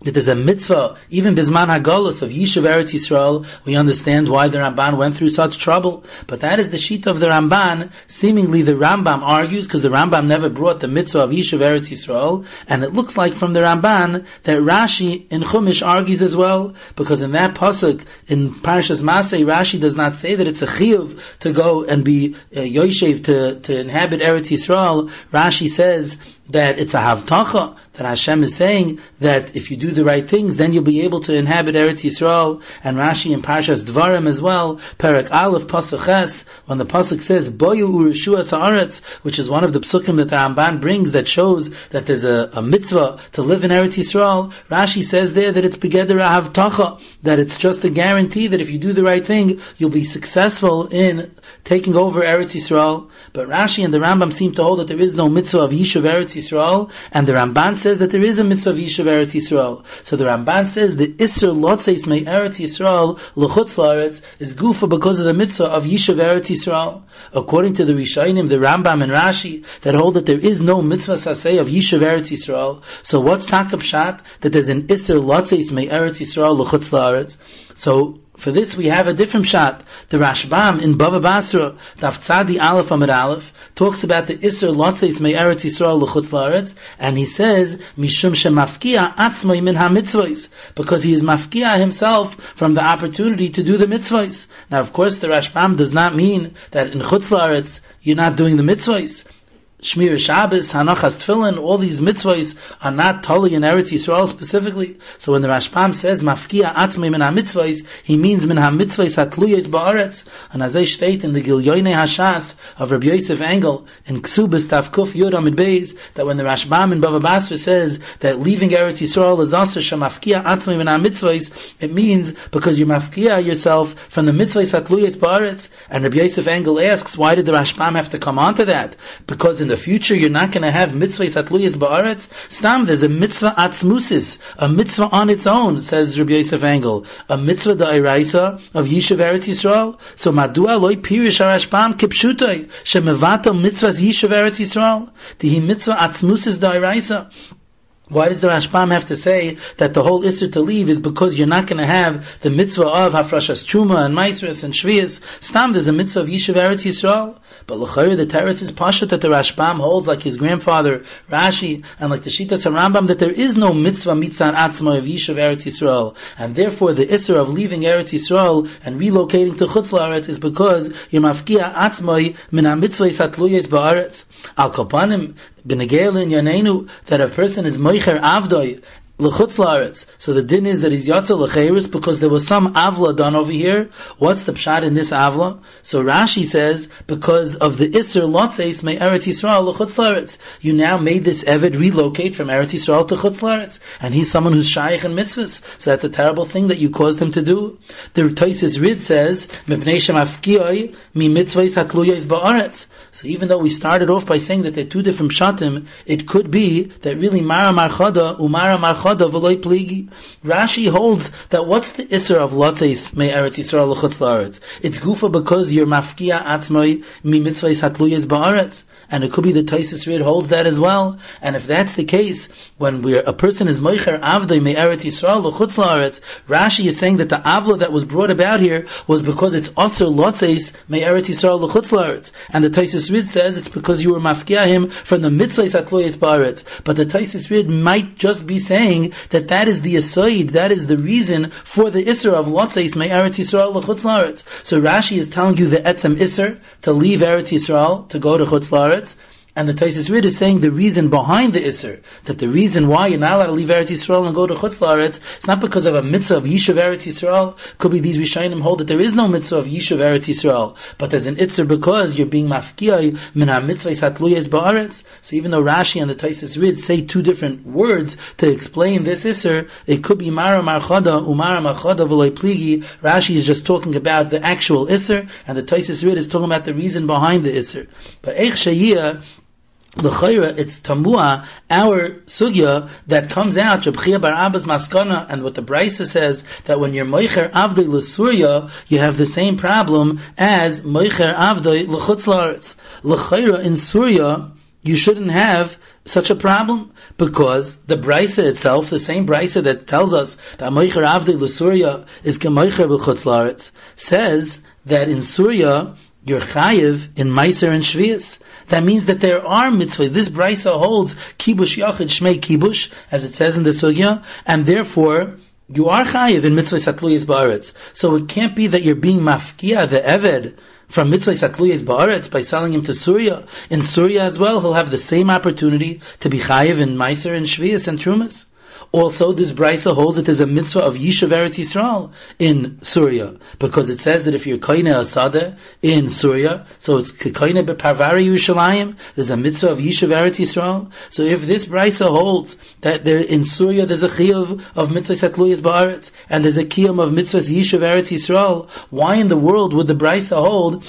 that there's a mitzvah, even Bisman Hagolus of Yishuv Eretz Yisrael, we understand why the Ramban went through such trouble. But that is the sheet of the Ramban. Seemingly the Rambam argues, because the Rambam never brought the mitzvah of Yishuv Eretz Yisrael, and it looks like from the Ramban that Rashi in Chumash argues as well, because in that pasuk in Parashas Masay, Rashi does not say that it's a chiyuv to go and be uh, Yoshev to, to inhabit Eretz Yisrael. Rashi says that it's a havtacha, that Hashem is saying that if you do the right things, then you'll be able to inhabit Eretz Yisrael, and Rashi in Parshas Dvarim as well, Perak Aleph Pasuk Ches, when the Pasuk says, Boyu Urishua Sa'aretz, which is one of the psukim that the Ramban brings that shows that there's a, a, mitzvah to live in Eretz Yisrael, Rashi says there that it's Begeder Havtacha, that it's just a guarantee that if you do the right thing, you'll be successful in taking over Eretz Yisrael. But Rashi and the Rambam seem to hold that there is no mitzvah of Yishuv Eretz Yisrael, and the Ramban says that there is a mitzvah of Yishuv Eretz Yisrael. So the Ramban says the Isser Lotzeis Mei Eretz Yisrael L'chutz La'aretz is gufa because of the mitzvah of Yishuv Eretz Yisrael. According to the Rishayim, the Rambam and Rashi, that hold that there is no mitzvah saseh of Yishuv Eretz Yisrael. So what's Takab Shat? That there's an Isser Lotzeis Mei Eretz Yisrael L'chutz La'aretz. So for this, we have a different shot. The Rashbam in Bava Basra, Daf Tzadi Aleph Amid Aleph, talks about the Isser Lotzeis Mei Eretz Yisrael L'chutz La'aretz, and he says, Mishum Shemafkia Atzmoi Min HaMitzvahs, because he is mafkia himself from the opportunity to do the mitzvahs. Now, of course, the Rashbam does not mean that in Chutz La'aretz, you're not doing the mitzvahs. Shmir Shabbos, Hanachas Tefillin, all these mitzvahs are not totally in Eretz Yisrael specifically. So when the Rashbam says Mafkia Atzmei Min HaMitzvahs, he means Min HaMitzvahs Hatluyes Ba'aretz. And as I state in the Gilyoinei Hashas of Rabbi Yosef Engel in Ksubas Tavkuf Yud Amid Beis, that when the Rashbam in Bava Basra says that leaving Eretz Yisrael is also Shemafkia Atzmei Min HaMitzvahs, it means because you mafkia yourself from the mitzvahs Hatluyes Ba'aretz. And Rabbi Yosef Engel asks, why did the Rashbam have to come on to that? Because in in the future you're not going to have mitzvahs atluyas ba'aretz. Stam, there's a mitzvah atzmusis, a mitzvah on its own, says Rabbi Yosef Engel, a mitzvah da'iraisa of Yishuv Eretz Yisrael. So madua loy pirish arashpam kipshutoi, shemevata mitzvahs Yishuv Eretz Yisrael. Tihi mitzvah atzmusis da'iraisa. Why does the Rashbam have to say that the whole Isser to leave is because you're not going to have the mitzvah of Hafrashas Truma and Maisras and Shvias? Stam, there's a mitzvah of Yishuv Eretz Yisrael. But L'chayr, the Teretz is Pasha that the Rashbam holds like his grandfather Rashi and like the Shitas Rambam that there is no mitzvah mitzvah atzma of Yishuv Eretz Yisrael. And therefore the Isser of leaving Eretz Yisrael and relocating to Chutz La'aretz is because you're mafkia atzma min ha-mitzvah yisatluyes ba'aretz. Al Kopanim, B'negeil Yanenu, that a person is moicher avdoi, la'aretz. So the din is that he's yotze l'cheiris because there was some avla done over here. What's the pshat in this avla? So Rashi says because of the iser lotzeis may Eretz Yisrael l'chutz la'aretz. You now made this Eved relocate from Eretz Yisrael to chutz la'aretz, and he's someone who's shaykh in mitzvahs. So that's a terrible thing that you caused him to do. The Toises Rid says mipnei shemafkiyoi mi mitzvahs hatluyos ba'aretz. So even though we started off by saying that they're two different pshatim, it could be that really mara marchada umara marchada Rashi holds that what's the isser of lotzeis me eretz Yisrael l'chutz la'aretz? It's gufa because you're mafkia atzmoi mi mitzvahs hatluyas ba'aretz. And it could be the Taisis Rid holds that as well. And if that's the case, when we're, a person is moicher avdoi me eretz Yisrael l'chutz la'aretz, Rashi is saying that the avla that was brought about here was because it's also lotzeis me eretz Yisrael l'chutz la'aretz. And the Taisis Rid says it's because you were mafkia him from the mitzvahs hatluyas ba'aretz. But the Taisis Rid might just be saying that that is the asoid, that is the reason for the Isser of Lotzeis May Eretz Yisrael l'chutz la'aretz. So Rashi is telling you the etzem Isser to leave Eretz Yisrael to go to chutz and the Taisis Rid is saying the reason behind the Isser, that the reason why you're not allowed to leave Eretz Yisrael and go to Chutz La'aretz, it's not because of a mitzvah of Yishuv Eretz Yisrael. Could be these Rishayim hold that there is no mitzvah of Yishuv Eretz Yisrael, but there's an Isser because you're being mafkiyai min ha-mitzvah satluyes ba'aretz. So even though Rashi and the Taisis Rid say two different words to explain this Isser, it could be Mara Marchada, Umara Marchada v'loy pligi. Rashi is just talking about the actual Isser, and the Taisis Rid is talking about the reason behind the Isser. But Eich Shayiyah, L'chayra, it's tamua, our sugya that comes out, Rabchia bar Abba's maskana, and what the Brisa says, that when you're moicher avdoi l'surya, you have the same problem as moicher avdoi l'chutz. L'chayra, in Surya, you shouldn't have such a problem because the brisa itself, the same brisa that tells us that moicher avdei l'surya is kemoicher b'chutz says that in Surya you're chayiv in meiser and shvius. That means that there are mitzvahs. This brisa holds kibush yachid shmei kibush, as it says in the sugya, and therefore you are chayiv in mitzvahs atluyis ba'aretz. So it can't be that you're being mafkia, the eved, from mitzvahs atluyis ba'aretz by selling him to Surya. In Surya as well, he'll have the same opportunity to be chayiv in meiser and shvius and trumas. Also, this brisa holds that there's a mitzvah of Yishuv Eretz Yisrael in Surya, because it says that if you're koine asada in Surya, so it's koine beparvari Yerushalayim, there's a mitzvah of Yishuv Eretz Yisrael. So if this brisa holds that there in Surya there's a chiyuv of mitzvah setluyas ba'aretz, and there's a kiyum of mitzvahs Yishuv Eretz Yisrael, why in the world would the brisa hold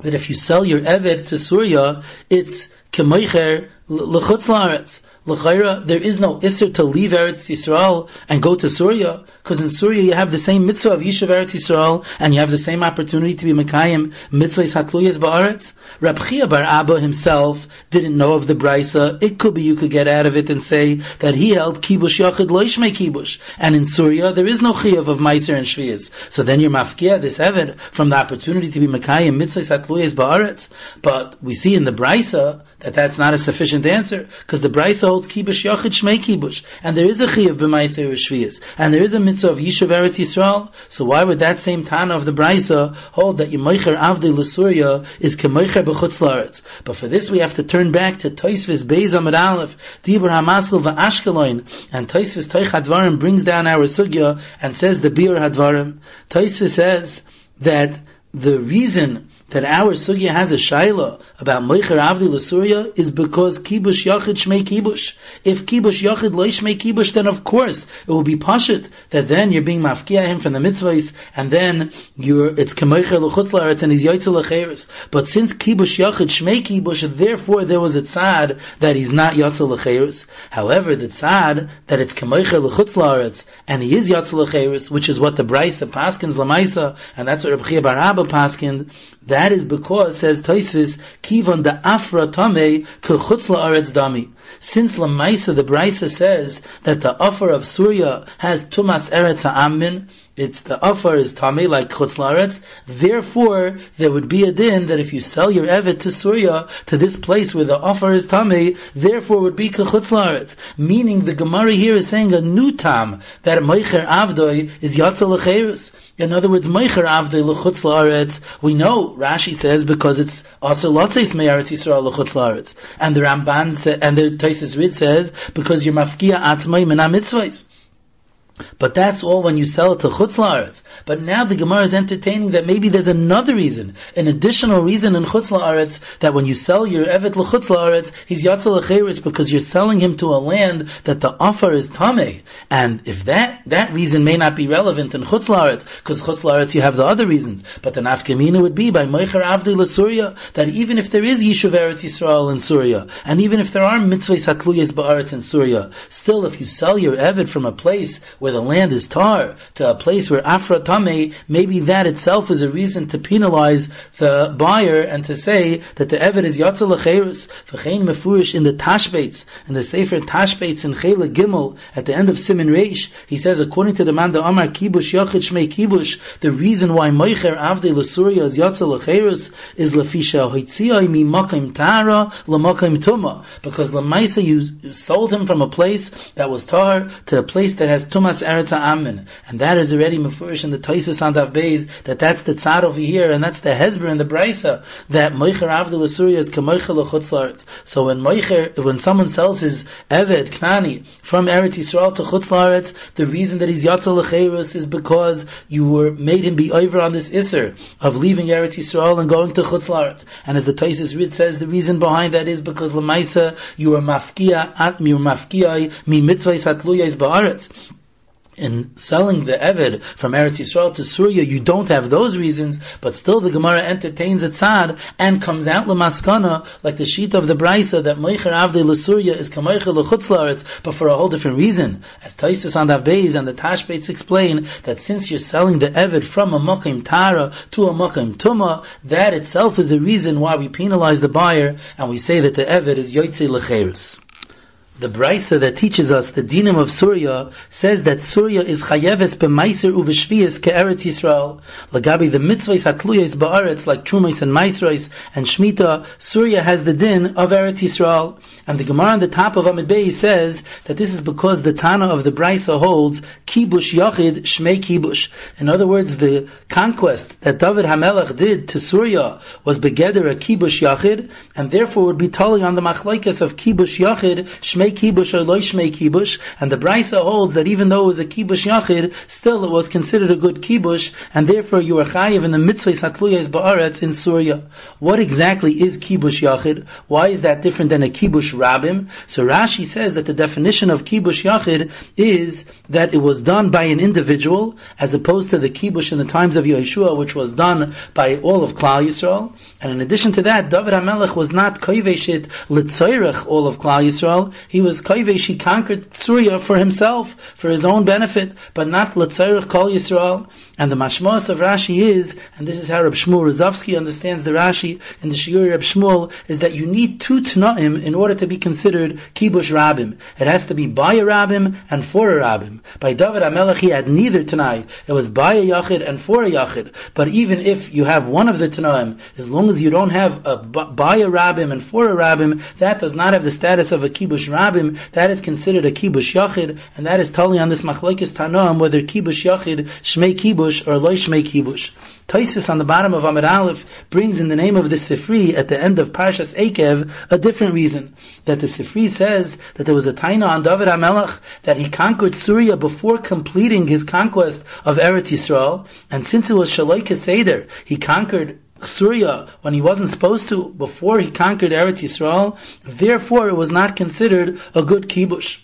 that if you sell your eved to Surya, it's kemoicher l'chutz la'aretz? L'chayra, there is no isser to leave Eretz Yisrael and go to Surya, because in Surya you have the same mitzvah of Yishuv Eretz Yisrael, and you have the same opportunity to be Mekayim mitzvahs hatluyas ba'aretz. Rab Chia bar Abba himself didn't know of the brisa. It could be you could get out of it and say that he held kibush yachid loishmei kibush, and in Surya there is no chiyav of meiser and shvias. So then you're mafkia this eved from the opportunity to be Mekayim mitzvahs hatluyas ba'aretz. But we see in the brisa that that's not a sufficient answer, because the brisa holds kibush yachid shmei kibush, and there is a chiyav b'maiser shvius, and there is a mitzvah of yishuv eretz Yisrael. So why would that same tana of the brisa hold that yemeicher avdei l'surya is kemeicher b'chutz laaretz? But for this we have to turn back to Toisvis Beis Amad Aleph, Dibur Hamaskal v'Ashkelon, and Toisvis Toich Hadvarim brings down our sugya and says the Bir Hadvarim. Toisvis says that the reason that our sugya has a shaila about Meicher Avdi Lasuria is because Kibush Yachid Shmei Kibush. If Kibush Yachid Lo Shmei Kibush, then of course it will be Pashit that then you're being mafkia him from the mitzvahs, and then you're it's Kemeicher Luchutzlaretz and he's Yaitzel Lecheres. But since Kibush Yachid Shmei Kibush, therefore there was a tzad that he's not Yaitzel Lecheres. However, the tzad that it's Kemeicher Luchutzlaretz and he is Yaitzel Lecheres, which is what the Brisa Paskins Lamaisa, and that's what Rabbi Barabba Paskin, that is because, says Toisvis, Kivon da Afra Tame Kechutz La'aretz Dami. Since Lamaisa, the Brisa says that the offer of Surya has Tumas Eretz Ha'amin, it's the offer is Tame like Chutz therefore there would be a din that if you sell your Evet to Surya, to this place where the offer is Tame, therefore would be Chutz. Meaning the Gemara here is saying a new tam, that Meicher Avdoi is Yatzal. In other words, Meicher Avdei L'chutz La'aretz, we know, Rashi says, because it's also Lotzeis Me'aretz Yisrael L'chutz La'aretz. And the Ramban, and the Taisis Rid says, because you're Mafkia Atzmai Mena Mitzvahs. But that's all when you sell it to Chutz La'aretz. But now the Gemara is entertaining that maybe there's another reason, an additional reason in Chutz La'aretz, that when you sell your Evet L'chutz La'aretz, he's Yatzel because you're selling him to a land that the offer is Tameh. And if that, that reason may not be relevant in Chutz La'aretz, because Chutz La'aretz you have the other reasons, but the Nafkamina would be by Meicher Avdi L'Surya, that even if there is Yishuv Eretz Yisrael in Surya, and even if there are mitzvahs hatluyas ba'aretz in Surya, still if you sell your Evet from a place where the land is tar to a place where Afra Tame, maybe that itself is a reason to penalize the buyer and to say that the Evet is Yatzel Lecherus, V'chein Mefurish in the Tashbates, in the Sefer Tashbates in Chela Gimel, at the end of Simin Reish, he says, according to the man the Amar Kibush Yachid Shmei Kibush, the reason why Moicher Avdei L'Surya is Yatzel is Lefisha Hoitziyai Mi Makim Tara L'Makim Tuma, because Lamaisa you sold him from a place that was tar to a place that has Eretz. And that is already Mefurish in the on Dav Beis, that that's the tzad over here, and that's the Hezber and the Brisa, that Moicher Avdil Asuriya is Kemoicher L'chutz La'aretz. So when Moicher, when someone sells his Eved, Knani, from Eretz Yisrael to Chutz La'aretz, the reason that he's Yatzel L'cheirus is because you were, made him be over on this Isser, of leaving Eretz Yisrael and going to Chutz La'aretz. And as the Toisus Rid says, the reason behind that is because Lamaisa, you are mafkia, at, you are mafkia, mi mitzvahs hatluyas ba'aretz. In selling the Eved from Eretz Yisrael to Surya, you don't have those reasons, but still the Gemara entertains a tzad and comes out lemaskana, like the sheet of the Brisa, that Meicher Avdei L'Surya is Kameicher L'Chutz but for a whole different reason. As Taisus and Avbeis and the Tashbates explain, that since you're selling the Eved from a Makim Tara to a Makim Tuma, that itself is a reason why we penalize the buyer, and we say that the Eved is Yoitze L'Cheres. The Brisa that teaches us the dinim of Surya says that Surya is chayeves b'maiser uveshvias ke'eretz Yisrael. Lagabi the mitzvahs hatluyas ba'aretz like trumais and maisrais and shmita, Surya has the din of Eretz Yisrael. And the Gemara on the top of Amid Bey says that this is because the Tana of the Brisa holds kibush yachid shmei kibush. In other words, the conquest that David Hamelech did to Surya was begeder a kibush yachid, and therefore would be telling on the machlaikas of kibush yachid shmei shmei kibush or loy shmei kibush, and the Brisa holds that even though it was a kibush yachid, still it was considered a good kibush, and therefore you are chayiv in the mitzvahs hatluyas ba'aretz in Surya. What exactly is kibush yachid? Why is that different than a kibush rabim? So Rashi says that the definition of kibush yachid is that it was done by an individual, as opposed to the kibush in the times of Yeshua, which was done by all of Klal Yisrael. And in addition to that, David HaMelech was not koiveshit litzayrech all of Klal Yisrael. He was koivesh, he conquered Surya for himself, for his own benefit, but not litzayrech kol Yisrael. And the mashmos of Rashi is, and this is how Reb Shmuel Rozovsky understands the Rashi in the Shiur Reb Shmuel, is that you need two Tanaim in order to be considered Kibush Rabim. It has to be by a Rabim and for a Rabim. By David HaMelech he had neither Tanai. It was by a Yachid and for a Yachid. But even if you have one of the Tanaim, as long as you don't have a by a Rabim and for a Rabim, that does not have the status of a Kibush Rabim. That is considered a Kibush Yachid, and that is totally on this Machlekes Tanaim, whether Kibush Yachid, Shmei Kibush, or loy shmei kibush. Taisus on the bottom of Amid Aleph brings in the name of the Sifri at the end of Parshas Ekev a different reason. That the Sifri says that there was a taina on David HaMelech that he conquered Syria before completing his conquest of Eretz Yisrael. And since it was Shaloi Keseder, he conquered Surya when he wasn't supposed to before he conquered Eretz Yisrael. Therefore, it was not considered a good kibush.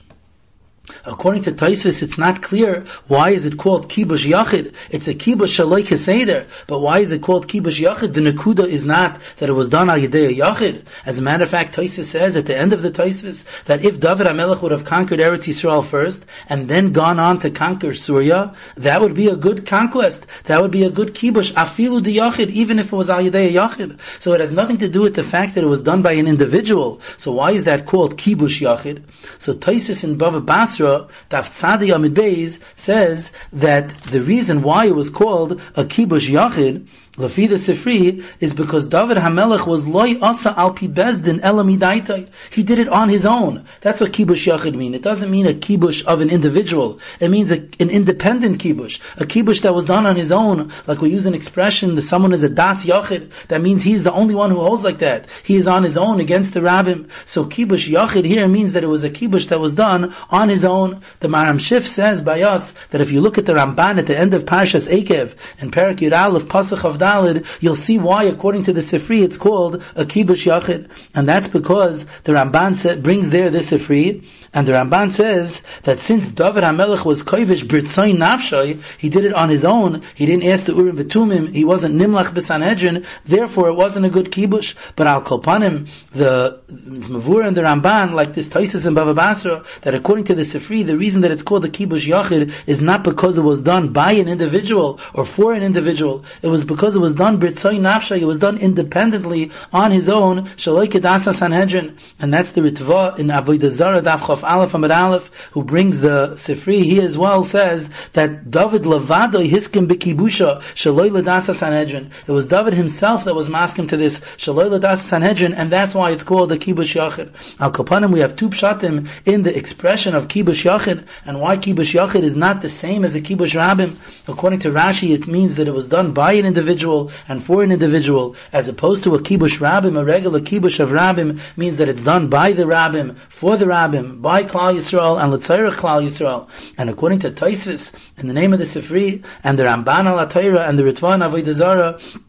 According to Taisvis, it's not clear why is it called kibush yachid. It's a kibush shaloi keseder, but why is it called kibush yachid? The nakuda is not that it was done al yedei yachid. As a matter of fact, Taisvis says at the end of the Taisvis that if David Hamelech would have conquered Eretz Yisrael first and then gone on to conquer Surya, that would be a good conquest. That would be a good kibush afilu de yachid, even if it was al yedei yachid. So it has nothing to do with the fact that it was done by an individual. So why is that called kibush yachid? So Taisvis in Bava Basra Daf Tzadi Beis says that the reason why it was called a kibush yachid Lafida Sifri is because David Hamelech was loy asa al pi bezdin elamidaitai. He did it on his own. That's what kibush yachid mean. It doesn't mean a kibush of an individual. It means a, an independent kibush. A kibush that was done on his own. Like we use an expression that someone is a das yachid. That means he's the only one who holds like that. He is on his own against the rabbim. So kibush yachid here means that it was a kibush that was done on his own. The Maram Shif says by us that if you look at the Ramban at the end of Parshas Ekev and Perak Yudal of Pasach of Dalid, you'll see why, according to the Sifri, it's called a Kibush Yachid. And that's because the Ramban brings there the Sifri, and the Ramban says that since David HaMelech was Koivish Britzoin Nafshay, he did it on his own, he didn't ask the Urim V'tumim, he wasn't Nimlach B'Sanhedrin, therefore it wasn't a good Kibush. But Al Kolpanim, the Mavur and the Ramban, like this Taisus and Bava Basra, that according to the Sifri, the reason that it's called the Kibush Yachid is not because it was done by an individual or for an individual, it was because because it was done Britzoy Nafsha, it was done independently on his own, Shaloi Kedasa Sanhedrin. And that's the Ritva in Avodah Zara Daf Chof Aleph Amid Aleph, who brings the Sifri. He as well says that David Levado Hiskim Bikibusha, Shaloi Ledasa Sanhedrin. It was David himself that was masking to this Shaloi Ledasa Sanhedrin, and that's why it's called the Kibush Yachid. Al Kapanim, we have two pshatim in the expression of Kibush Yachid, and why Kibush Yachid is not the same as a Kibush Rabim. According to Rashi, it means that it was done by an individual individual and for an individual, as opposed to a kibush rabbim, a regular kibush of rabbim means that it's done by the rabbim, for the rabbim, by Klal Yisrael and L'tzayrach Klal Yisrael. And according to Taisvis, in the name of the Sifri, and the Ramban al and the Ritvan Avodah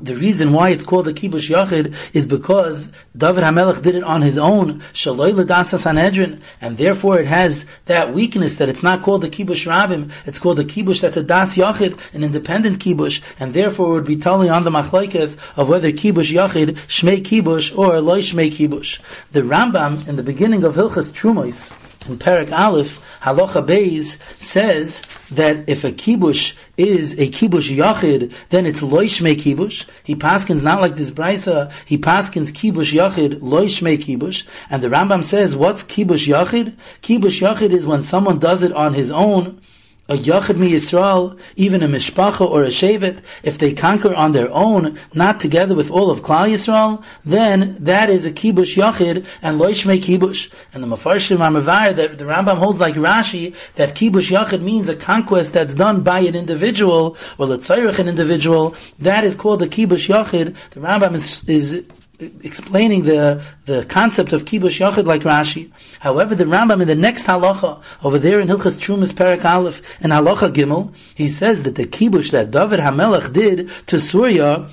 the reason why it's called a kibush yachid is because David Hamelech did it on his own, shaloi ledasa Sanhedrin, and therefore it has that weakness that it's not called a kibush rabim, it's called a kibush that's a das yachid, an independent kibush, and therefore it would be telling on the machlaikas of whether kibush yachid, shmei kibush, or loy shmei kibush. The Rambam, in the beginning of Hilchas Trumois, in Perak Aleph, Halacha Beis says that if a kibush is a kibush yachid, then it's loishme kibush. He paskins not like this brisa. He paskins kibush yachid loishme kibush. And the Rambam says, what's kibush yachid? Kibush yachid is when someone does it on his own a Yachid mi Yisrael, even a Mishpacha or a Shevet, if they conquer on their own, not together with all of Klal Yisrael, then that is a Kibush Yachid and Loishme Kibush. And the Mefarshim Amavar, that the Rambam holds like Rashi, that Kibush Yachid means a conquest that's done by an individual, or let's an individual, that is called a Kibush Yachid. The Rambam is, is explaining the, the concept of kibush yachid like Rashi. However, the Rambam in the next halacha over there in Hilchas Trumas Perak Aleph and halacha Gimel, he says that the kibush that David Hamelach did to Surya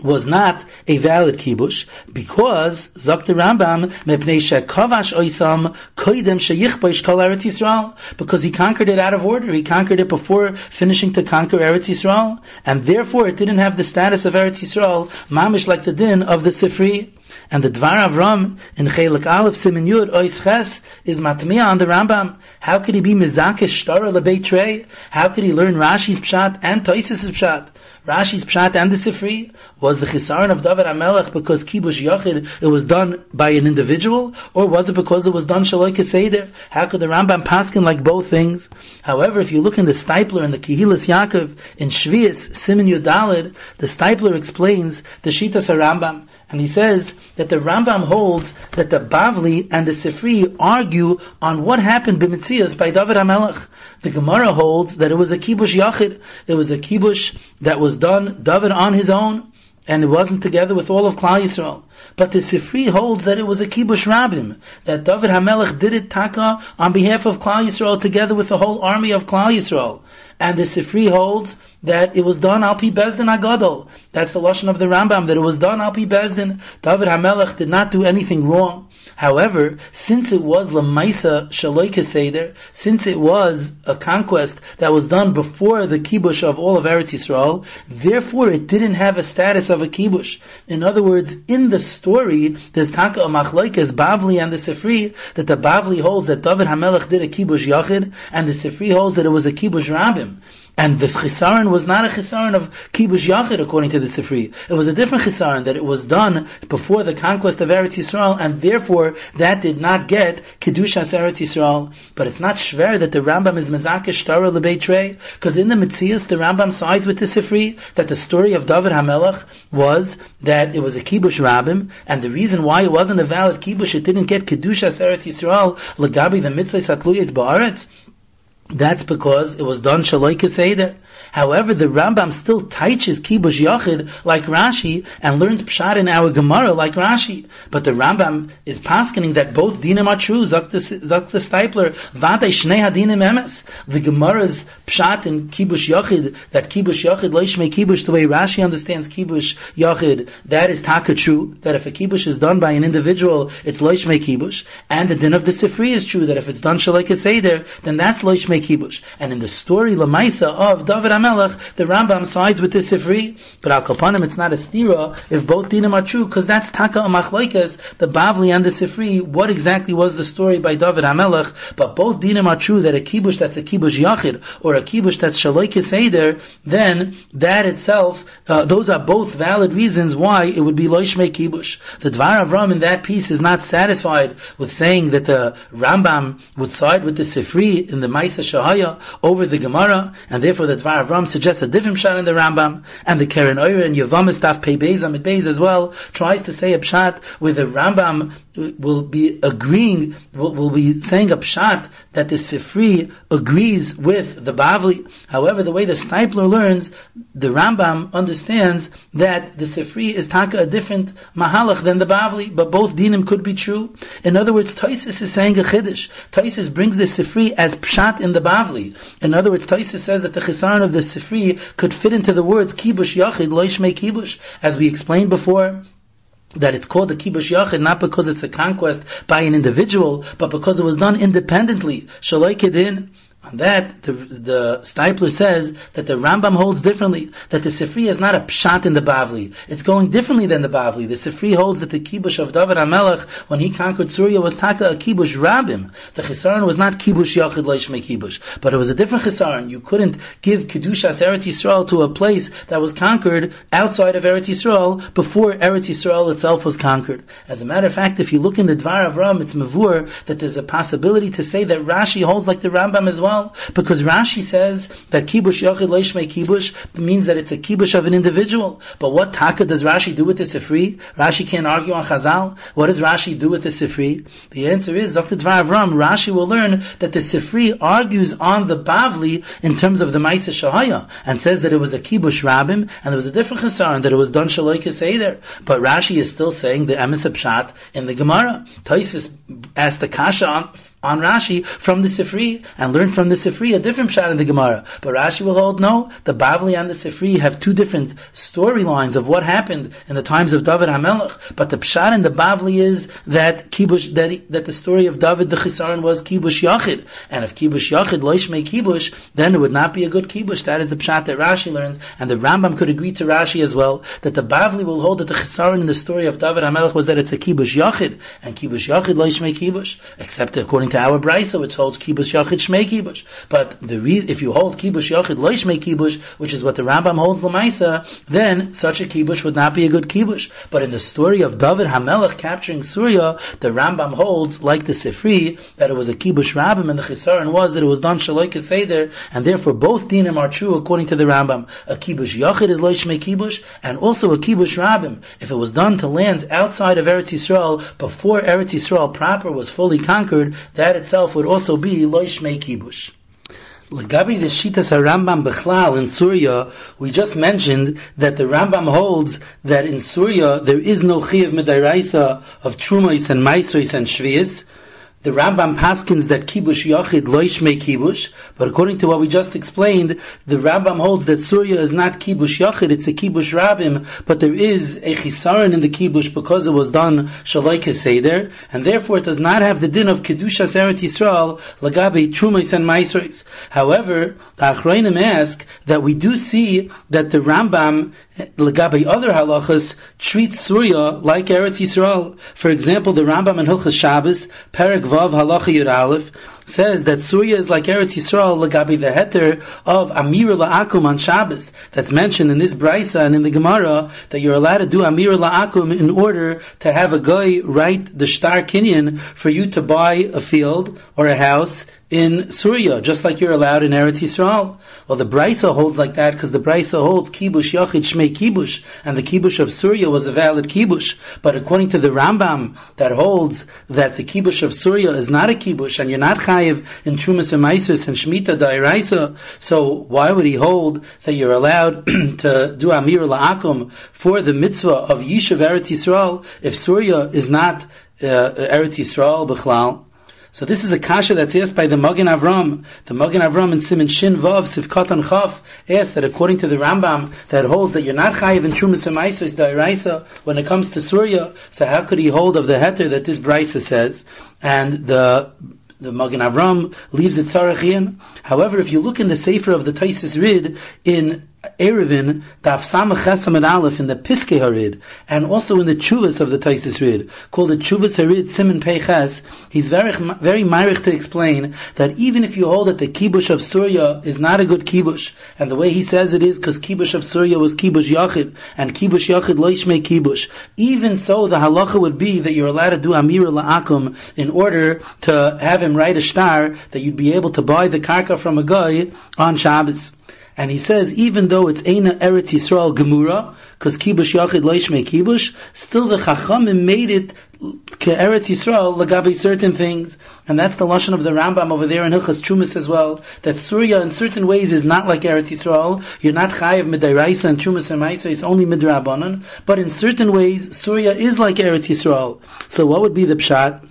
was not a valid kibush because Dr. Rambam mepnei shekavash oisam koidem sheyichboish kol Eretz Yisrael because he conquered it out of order. He conquered it before finishing to conquer Eretz Yisrael, and therefore it didn't have the status of Eretz Yisrael, mamish like the din of the Sifri. And the Dvar Avram in Chelik Aleph Simin Yud Ois is matmiya on the Rambam. How could he be mizakish shtara lebeitrei? How could he learn Rashi's pshat and Toisis' pshat? Rashi's Pshat and the Sifri was the Chisaron of David HaMelech because Kibush Yachid, it was done by an individual, or was it because it was done Shaloi Keseder? How could the Rambam paskin like both things? However, if you look in the Stipler and the Kehilas Yaakov in Shvius, Simin Yudalid, the Stipler explains the Shitas Rambam. And he says that the Rambam holds that the Bavli and the Sifri argue on what happened b'mitzias by David HaMelech. The Gemara holds that it was a kibush yachid. It was a kibush that was done David on his own, and it wasn't together with all of Klal Yisrael. But the Sifri holds that it was a kibush rabim, that David HaMelech did it taka on behalf of Klal Yisrael together with the whole army of Klal Yisrael. And the Sifri holds that it was done al pi bezdin agadol. That's the lashon of the Rambam that it was done al pi bezdin. David Hamelech did not do anything wrong. However, since it was lemaisa shaloi seder, since it was a conquest that was done before the kibush of all of Eretz Yisrael, therefore it didn't have a status of a kibush. In other words, in the story, there's taka a machlokes Bavli and the Sifri that the Bavli holds that David Hamelech did a kibush yachid, and the Sifri holds that it was a kibush rabim. And the chisaron was not a chisaron of kibush yachid according to the Sifri. It was a different chisaron that it was done before the conquest of Eretz Yisrael, and therefore that did not get kedushas Eretz Yisrael. But it's not shver that the Rambam is mezakish tara lebeitrei, because in the Mitzias the Rambam sides with the Sifri that the story of David Hamelach was that it was a kibush rabim, and the reason why it wasn't a valid kibush, it didn't get kedushas Eretz Yisrael legabi the mitzvah satluyes ba'aretz. That's because it was done shaloi keseder. However, the Rambam still teaches kibush yachid like Rashi and learns pshat in our Gemara like Rashi. But the Rambam is paskening that both dinim are true. Zok the Stipler, vade shnei hadinim emes. The Gemara's pshat in kibush yachid that kibush yachid loishmei kibush the way Rashi understands kibush yachid that is taka true. That if a kibush is done by an individual, it's loishmei kibush. And the din of the Sifri is true that if it's done shalai seder, then that's loishmei kibush. And in the story lamaisa of David HaMelech, the Rambam sides with the Sifri, but Al Kapanim it's not a stira if both dinim are true, because that's Taka Amachlaikas, the Bavli and the Sifri, what exactly was the story by David HaMelech, but both dinim are true that a kibush that's a kibush yachid, or a kibush that's shaloik seder, then that itself, uh, those are both valid reasons why it would be loishmei kibush. The Dvar Avram in that piece is not satisfied with saying that the Rambam would side with the Sifri in the Maisa Shahaya over the Gemara, and therefore the Dvar Avram suggests a different pshat in the Rambam, and the Keren Oyer and Yavamis Daf Pei Beis Amid Beis as well tries to say a pshat where the Rambam will be agreeing, will, will be saying a pshat that the Sifri agrees with the Bavli. However, the way the Stipler learns, the Rambam understands that the Sifri is taka a different mahalach than the Bavli, but both dinim could be true. In other words, Toisis is saying a chiddush. Toisis brings the Sifri as pshat in the Bavli. In other words, Taisa says that the Chisaron of the Sifri could fit into the words Kibush Yachid, Loishme Kibush. As we explained before, that it's called a kibush yachid not because it's a conquest by an individual, but because it was done independently. Shalai kedin, on that, the, the Steipler says that the Rambam holds differently, that the Sifri is not a pshat in the Bavli. It's going differently than the Bavli. The Sifri holds that the kibush of David HaMelech, when he conquered Syria, was taka a kibush rabim. The chisaron was not kibush yachid leishme kibush, but it was a different chisaron. You couldn't give kedushas Eretz Yisrael to a place that was conquered outside of Eretz Yisrael before Eretz Yisrael itself was conquered. As a matter of fact, if you look in the Dvar of Ram, it's mavur that there's a possibility to say that Rashi holds like the Rambam as well Because Rashi says that kibush yochid leishmei kibush means that it's a kibush of an individual. But what taka does Rashi do with the Sifri? Rashi can't argue on Chazal. What does Rashi do with the Sifri? The answer is, Dr. Dvar Avram, Rashi will learn that the Sifri argues on the Bavli in terms of the Maisa Shahaya and says that it was a kibush rabim and there was a different chesaron that it was done shaloi there. But Rashi is still saying the emes pshat in the Gemara. Taisus asked the kasha on on Rashi from the Sifri and learn from the Sifri a different pshat in the Gemara. But Rashi will hold no. The Bavli and the Sifri have two different storylines of what happened in the times of David Hamelech. But the pshat in the Bavli is that kibush that, that the story of David the Chisaron was kibush yachid, and if kibush yachid loishmei kibush, then it would not be a good kibush. That is the pshat that Rashi learns, and the Rambam could agree to Rashi as well that the Bavli will hold that the Chisaron in the story of David Hamelech was that it's a kibush yachid, and kibush yachid loishmei kibush, except according to our brisa, which holds kibush yachid shmei kibush. But the re- if you hold kibush yachid loy shmei kibush, which is what the Rambam holds lemaisa, then such a kibush would not be a good kibush. But in the story of David Hamelech capturing Surya, the Rambam holds, like the Sifri, that it was a kibush rabbim, and the chisaron was that it was done shaloi seder, and therefore both dinim are true according to the Rambam. A kibush yachid is loy shmei kibush, and also a kibush rabbim. If it was done to lands outside of Eretz Yisrael before Eretz Yisrael proper was fully conquered, itself itself would also be loishmei kibush. Lagabi the Shitas Rambam Bechlal in Surya, we just mentioned that the Rambam holds that in Surya there is no Chiyav Medairaisa of Trumais and Maisrais and Shvias, the Rambam paskins that kibush yachid loishme kibush, but according to what we just explained, the Rambam holds that Surya is not kibush yachid, it's a kibush rabim, but there is a chisaron in the kibush because it was done shalai keseder, and therefore it does not have the din of kedushas eretz Yisrael lagabe trumais and maisrais. However, the Achrayim ask that we do see that the Rambam Lagabe other halachas treats Surya like Eretz Yisrael. For example, the Rambam in Hilchas Shabbos, Perek Vav Halacha Yud Aleph, says that Surya is like Eretz Yisrael Lagabe the heter of Amir La'akum on Shabbos. That's mentioned in this Brisa and in the Gemara that you're allowed to do Amir La'akum in order to have a guy write the Shtar Kinyan for you to buy a field or a house in Surya, just like you're allowed in Eretz Yisrael. Well, the Brisa holds like that because the Brisa holds kibush yachid shmei kibush, and the kibush of Surya was a valid kibush. But according to the Rambam, that holds that the kibush of Surya is not a kibush, and you're not chayiv in trumas and maisus and shmita dairaisa. So why would he hold that you're allowed to do amir la'akum for the mitzvah of yishuv Eretz Yisrael if Surya is not uh, Eretz Yisrael b'chlal? So this is a kasha that's asked by the Magen Avram. The Magen Avram in Simon Shin Vav Sivkat and Chaf asks that according to the Rambam that holds that you're not chayiv in Trumas and Dairaisa when it comes to Surya. So how could he hold of the heter that this Brisa says? And the the Magen Avram leaves it Tzarachian. However, if you look in the Sefer of the Taisis Rid in Erevin, Daf Samach and Aleph in the Piskei Harid, and also in the Chuvas of the Taisis Rid, called the Chuvas Harid Simon Peiches, he's very, very myrich to explain that even if you hold that the Kibush of Surya is not a good Kibush, and the way he says it is because Kibush of Surya was Kibush Yachid, and Kibush Yachid Loishmei Kibush, even so the halacha would be that you're allowed to do Amira La'akum in order to have him write a star that you'd be able to buy the karka from a guy on Shabbos. And he says, even though it's Eina Eretz Yisrael Gemura, because Kibush Yachid Leishme Kibush, still the Chachamim made it Eretz Yisrael lagabi certain things, and that's the lashon of the Rambam over there in Hilchas Chumas as well. That Surya in certain ways is not like Eretz Yisrael. You're not chayiv midairaisa and Chumas and Maisa. It's only midrabanan. But in certain ways, Surya is like Eretz Yisrael. So what would be the pshat?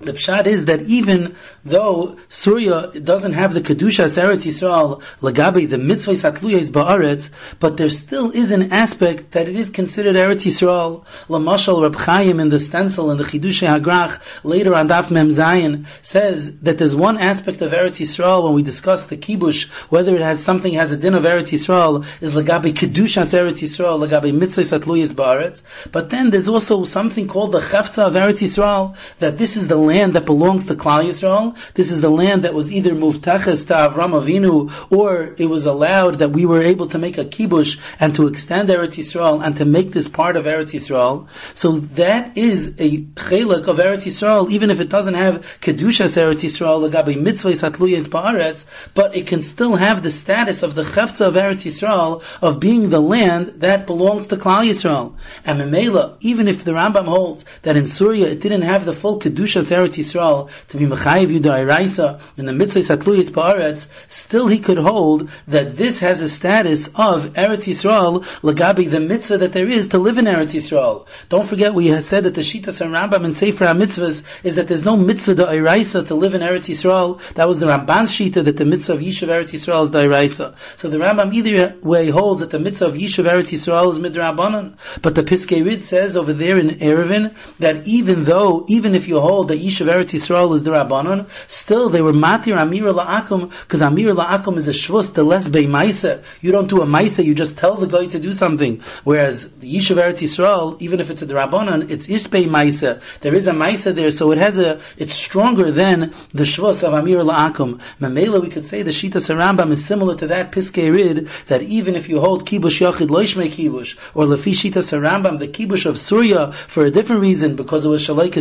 The pshat is that even though Surya doesn't have the kedusha Eretz Yisrael lagabi the mitzvah satluyes ba'aretz, but there still is an aspect that it is considered Eretz Yisrael. Lamashal Reb Chaim in the stencil in the Chidushay Hagrach later on Daf Mem Zayin says that there's one aspect of Eretz Yisrael when we discuss the kibush whether it has something has a din of Eretz Yisrael is lagabi kedusha Eretz Yisrael lagabi mitzvah satluyes ba'aretz. But then there's also something called the chafza of Eretz Yisrael that this is the land that belongs to Klal Yisrael. This is the land that was either muvtaches to Avram Avinu, or it was allowed that we were able to make a kibush and to extend Eretz Yisrael and to make this part of Eretz Yisrael. So that is a chelik of Eretz Yisrael, even if it doesn't have kedushas Eretz Yisrael, lagabi mitzvahs hatluyes ba'aretz, but it can still have the status of the chefza of Eretz Yisrael of being the land that belongs to Klal Yisrael. And Memela, even if the Rambam holds that in Surya it didn't have the full kedushas Eretz Yisrael to be Mechayiv Yuda Iraisa in the Mitzvah Satluyis Ba'aretz, still he could hold that this has a status of Eretz Yisrael, Lagabi, the mitzvah that there is to live in Eretz Yisrael. Don't forget we have said that the Shitas and Rambam and Sefer HaMitzvahs is that there's no mitzvah da Iraisa to live in Eretz Yisrael. That was the Ramban's Shita that the mitzvah of Yishuv Eretz Yisrael is da Iraisa. So the Rambam either way holds that the mitzvah of Yishuv Eretz Yisrael is midrabanan, but the Piskei Rid says over there in Erevin that even though, even if you hold that Yishuv Eretz Yisrael is the Rabbanon, still they were matir Amir La'akum, because Amir La'akum is a shvus, the less bei maisa. You don't do a maisa, you just tell the guy to do something. Whereas the Yishuv Eretz Yisrael, even if it's a Rabbanon, it's isbei maisa. There is a maisa there, so it has a, it's stronger than the shvus of Amir La'akum. Mamela, we could say the Shita Sarambam is similar to that Piskei Rid, that even if you hold kibush yachid loishmei kibush, or lefi Shita Sarambam, the kibush of Surya, for a different reason, because it was Shalai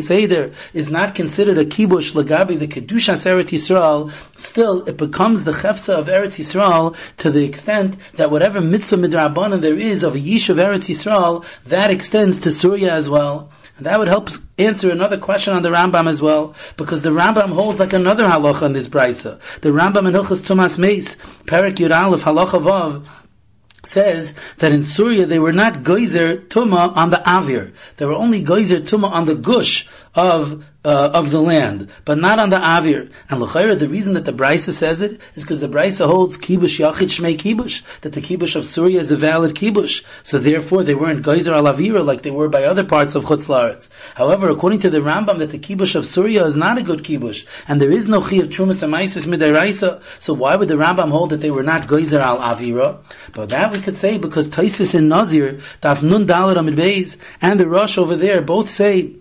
is not considered a kibush lagabi the kedushas Eretz Yisrael, still it becomes the chefza of Eretz Yisrael to the extent that whatever mitzvah midrabanan there is of a yish of Eretz Yisrael, that extends to Surya as well. And that would help answer another question on the Rambam as well, because the Rambam holds like another halacha in this brisa. The Rambam in Hilchas Tumas Meis, Perik Yud Aleph, halacha vav, says that in Surya they were not geyser tuma on the avir. They were only geyser tuma on the gush of uh, of the land, but not on the avir. And l'chayra, the reason that the Brisa says it is because the Brisa holds kibush yachid shmei kibush, that the kibush of Surya is a valid kibush. So therefore, they weren't geyser al avira like they were by other parts of Chutz Laaretz. However, according to the Rambam, that the kibush of Surya is not a good kibush, and there is no chi of trumas amaisis midiraisa. So why would the Rambam hold that they were not geyser al avira? But that we could say because Taisis and Nazir, Daf Nun Dalet Amid Beis, and the Rush over there both say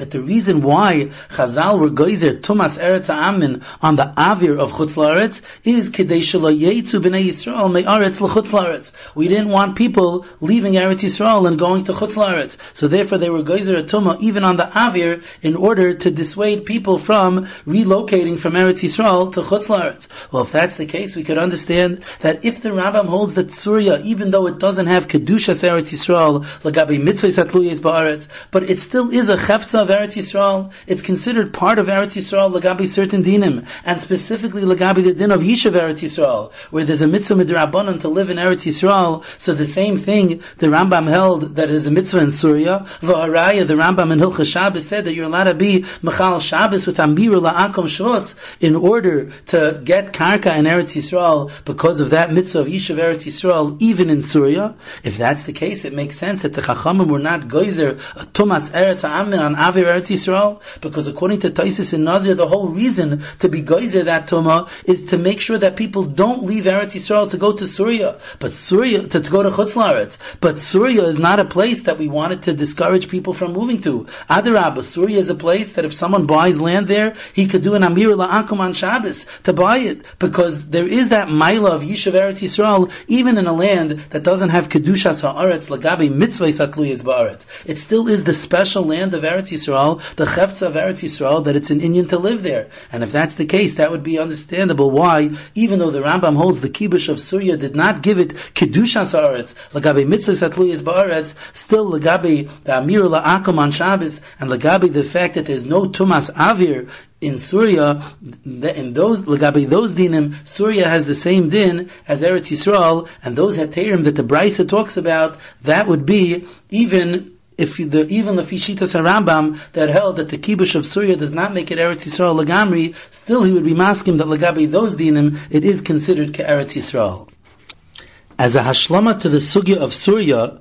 that the reason why Chazal were geyser Tumas Eretz Amin on the Avir of Chutz Laaretz is Kedei Shelo Yetzu Bnei Yisrael Me'aretz L'Chutz Laaretz. We didn't want people leaving Eretz Yisrael and going to Chutz Laaretz. So therefore they were geyser Tuma even on the Avir in order to dissuade people from relocating from Eretz Yisrael to Chutz Laaretz. Well, if that's the case, we could understand that if the Rambam holds that Surya, even though it doesn't have Kedushas Eretz Yisrael, Lagabi Mitzvah Satluyes Ba'aretz, but it still is a Chefza Eretz Yisrael, it's considered part of Eretz Yisrael Lagabi certain dinim, and specifically Lagabi the din of Yishav Eretz Yisrael, where there's a mitzvah midrabanan to live in Eretz Yisrael. So the same thing the Rambam held that is a mitzvah in Surya. V'araya, the Rambam in Hilchah Shabbos said that you're allowed to be Mechal Shabbos with Amir La'akom Shvos in order to get karka in Eretz Yisrael because of that mitzvah of Yishav Eretz Yisrael, even in Surya. If that's the case, it makes sense that the Chachamim were not geyser a Tumas Eretz Amin on Eretz Yisrael, because according to Taisis and Nazir, the whole reason to be geyser that Tuma is to make sure that people don't leave Eretz Yisrael to go to Surya, but Surya to, to go to Chutz Laaretz. But Surya is not a place that we wanted to discourage people from moving to. Adarabah, Surya is a place that if someone buys land there, he could do an Amir La'akum on Shabbos to buy it, because there is that Maila of Yishav Eretz Yisrael, even in a land that doesn't have Kedushas Ha'aretz, Lagabi Mitzvah Satluyas Ba'aretz. It still is the special land of Eretz Yisrael, the Chefza of Eretz Yisrael, that it's an inyan to live there. And if that's the case, that would be understandable why, even though the Rambam holds the Kibush of Surya did not give it Kedushas Ha'aretz, Lagabi Mitzvah Satluyas Ba'aretz, still Lagabi the Amir La'akum on Shabbos, and Lagabi the fact that there's no Tumas Avir in Surya, in those Lagabi those dinim, Surya has the same din as Eretz Yisrael, and those heterim that the Brisa talks about, that would be even if the, even the Fishitas and Rambam that held that the kibush of Surya does not make it Eretz Yisrael Lagamri, still he would be masking that Lagabi those dinim, it is considered ke Eretz Yisrael. As a hashlama to the sugya of Surya,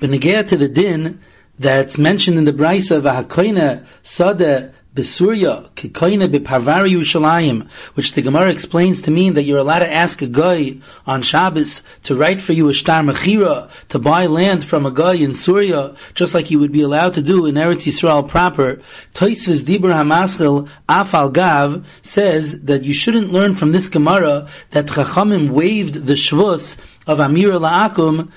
benegea to the din that's mentioned in the Brisa, v'hakoine sadeh Besurya, Kikoina Beparvari Yerushalayim, which the Gemara explains to mean that you're allowed to ask a guy on Shabbos to write for you a shtar mechira, to buy land from a guy in Surya, just like you would be allowed to do in Eretz Yisrael proper. Toisvis Dibur Hamaschil Afal Gav says that you shouldn't learn from this Gemara that Chachamim waived the Shvus of Amir La'akum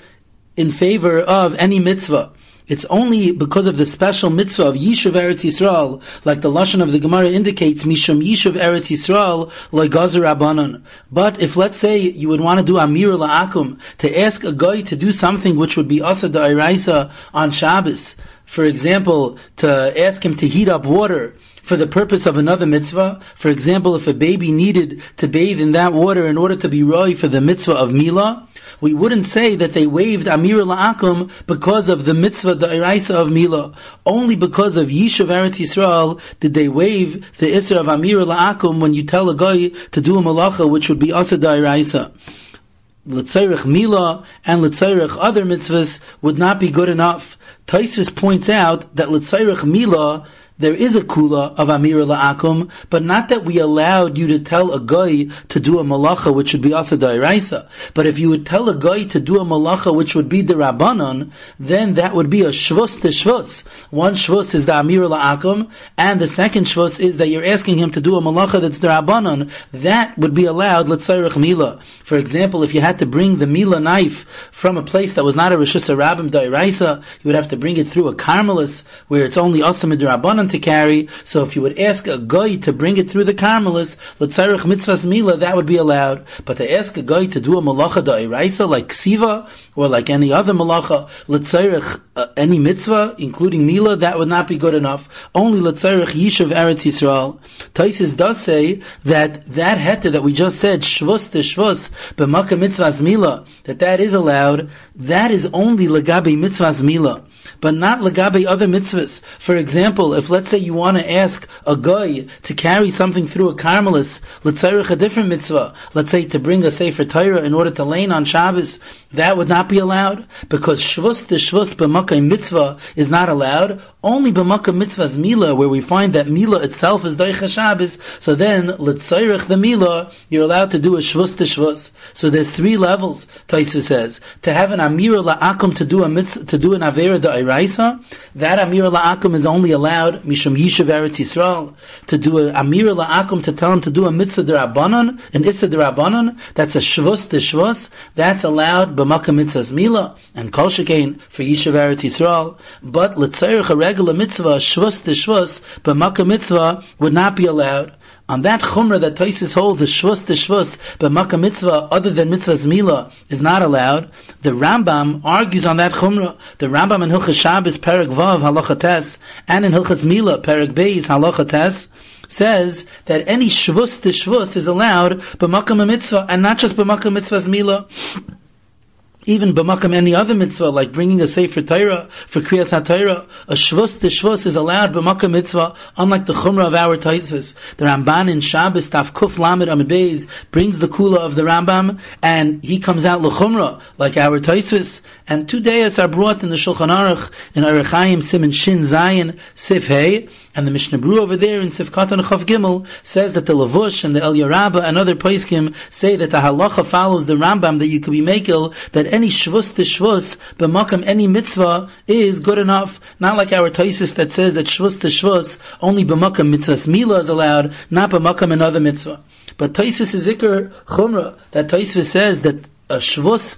in favor of any mitzvah. It's only because of the special mitzvah of Yishuv Eretz Yisrael, like the lashon of the Gemara indicates, Mishum Yishuv Eretz Yisrael legazer Rabbanon. But if let's say you would want to do Amir La'akum, to ask a guy to do something which would be Asa Da'iraisa on Shabbos, for example, to ask him to heat up water, for the purpose of another mitzvah. For example, if a baby needed to bathe in that water in order to be roy for the mitzvah of Mila, we wouldn't say that they waived Amir La'akum because of the mitzvah Da'iraisa of Mila. Only because of Yishuv Eretz Yisrael did they waive the Isra of Amir La'akum when you tell a guy to do a malacha which would be Asa Da'iraisa. L'tzayrich Mila and L'tzayrich other mitzvahs would not be good enough. Taisvis points out that L'tzayrich Mila there is a kula of Amir La'akum, but not that we allowed you to tell a guy to do a malacha which would be asa dairaisa. But if you would tell a guy to do a malacha which would be the Rabbanon, then that would be a shvus to shvus. One shvus is the Amir La'akum, and the second shvus is that you're asking him to do a malacha that's the Rabbanon. That would be allowed, let's mila. For example, if you had to bring the mila knife from a place that was not a Rishus Rabbim dairaisa, you would have to bring it through a Carmelis, where it's only asa To carry. So if you would ask a guy to bring it through the Carmelis, l'tzarech mitzvahs mila, that would be allowed. But to ask a guy to do a malacha da'iraisa like siva or like any other malacha, l'tzarech uh, any mitzvah, including mila, that would not be good enough. Only l'tzarech yishuv eretz Yisrael. Taisis does say that that heta that we just said shvus to shvus b'maka mitzvahs mila, that that is allowed. That is only legabe mitzvahs mila but not legabe other mitzvahs. For example, if let's say you want to ask a guy to carry something through a carmelis, let's say a different mitzvah, let's say to bring a sefer Torah in order to lane on Shabbos, that would not be allowed because shvus to shvus b'makai mitzvah is not allowed. Only b'makai mitzvah's mila, where we find that mila itself is doicha Shabbos. So then letzayrich the mila, you're allowed to do a shvus to shvus. So there's three levels. Taisa says to have an amira la'akum to do a mitzvah, to do an avera da'iraisa. That amira la'akum is only allowed mishum yishuv eretz Yisrael to do an amira la'akum to tell him to do a mitzvah derabanan, an issa derabanan. That's a shvus to shvus. That's allowed b'makam mitzvahs mila and kol shekain for Yishuv Eretz Yisrael. But l'tzayich a regular mitzvah shvus to shvus b'makam mitzvah would not be allowed. On that chumrah that Taisis holds a shvus to shvus b'makam mitzvah other than mitzvahs mila is not allowed. The Rambam argues on that chumrah. The Rambam in Hilchas Shabbos Perek Vav Halacha Tes and in Hilchas Mila Perek Beis Halacha Tes says that any shvus to shvus is allowed b'makam mitzvah and not just b'makam mitzvahs mila even b'makam any other mitzvah, like bringing a sefer Torah for kriyas HaTorah, a shvus to shvus is allowed b'makam mitzvah, unlike the chumrah of our Taisus. The Ramban in Shabbos, Taf Kuf Lamed Amid Beis, brings the kula of the Rambam, and he comes out l'chumrah, like our Taisus. And two days are brought in the Shulchan Aruch, in Arachayim, Simon Shin Zayin, Sif Hey, and the Mishnah Berurah over there in Sifkat and Chav Gimel says that the Lavush and the El Yaraba and other Paiskim say that the halacha follows the Rambam that you could be makel that any shvus to shvus b'makam any mitzvah is good enough. Not like our Taisis that says that shvus to shvus only b'makam mitzvahs mila is allowed, not b'makam another mitzvah. But Taisis is ikr chumrah that Taisis says that a shvus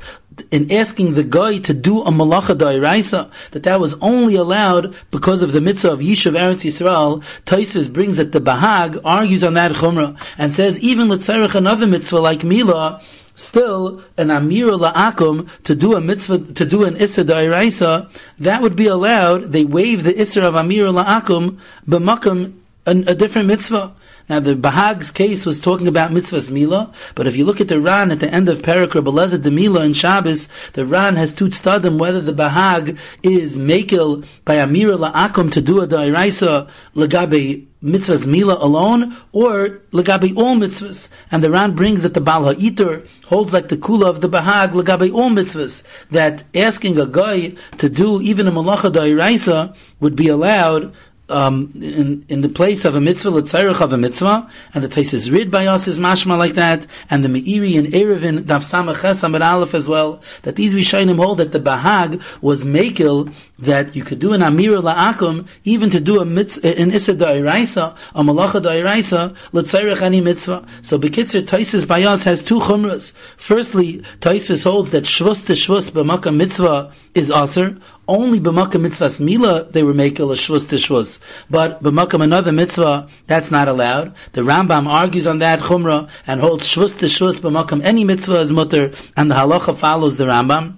in asking the guy to do a malacha da'iraisa, that that was only allowed because of the mitzvah of Yishuv Eretz Yisrael, Taisvis brings that the Bahag argues on that chumrah and says even letzarech another mitzvah like Mila, still an amir la'akum to do a mitzvah to do an issa da'iraisa, that would be allowed. They waive the issa of amir la'akum b'makam a, a different mitzvah. Now the Bahag's case was talking about mitzvahs mila, but if you look at the Ran at the end of Perak Rebeleza de Mila in Shabbos, the Ran has two tzadim whether the Bahag is makel by Amira la'akum to do a dairaisa legabe mitzvahs mila alone or legabe all mitzvahs. And the Ran brings that the Bal Ha'iter holds like the kula of the Bahag legabe all mitzvahs that asking a guy to do even a malacha dairaisa would be allowed um, in, in the place of a mitzvah, l'tzarech of a mitzvah, and the is read by us is mashma like that, and the Meiri and Erevin, Daf Samach Amid Aleph as well, that these Rishonim hold that the Bahag was makil, that you could do an Amira La'akum, even to do a mitzvah, in Issa Da'iraisa, a Malacha Da'iraisa, l'tzarech any mitzvah. So Bekitzer, Taisis by us has two chumras. Firstly, Taisis holds that shvus to shvus b'makam mitzvah is aser, only b'makam mitzvahs mila they were making a shvus to shvus. But b'makam another mitzvah, that's not allowed. The Rambam argues on that chumrah and holds shvus to shvus b'makam any mitzvah is mutter, and the halacha follows the Rambam.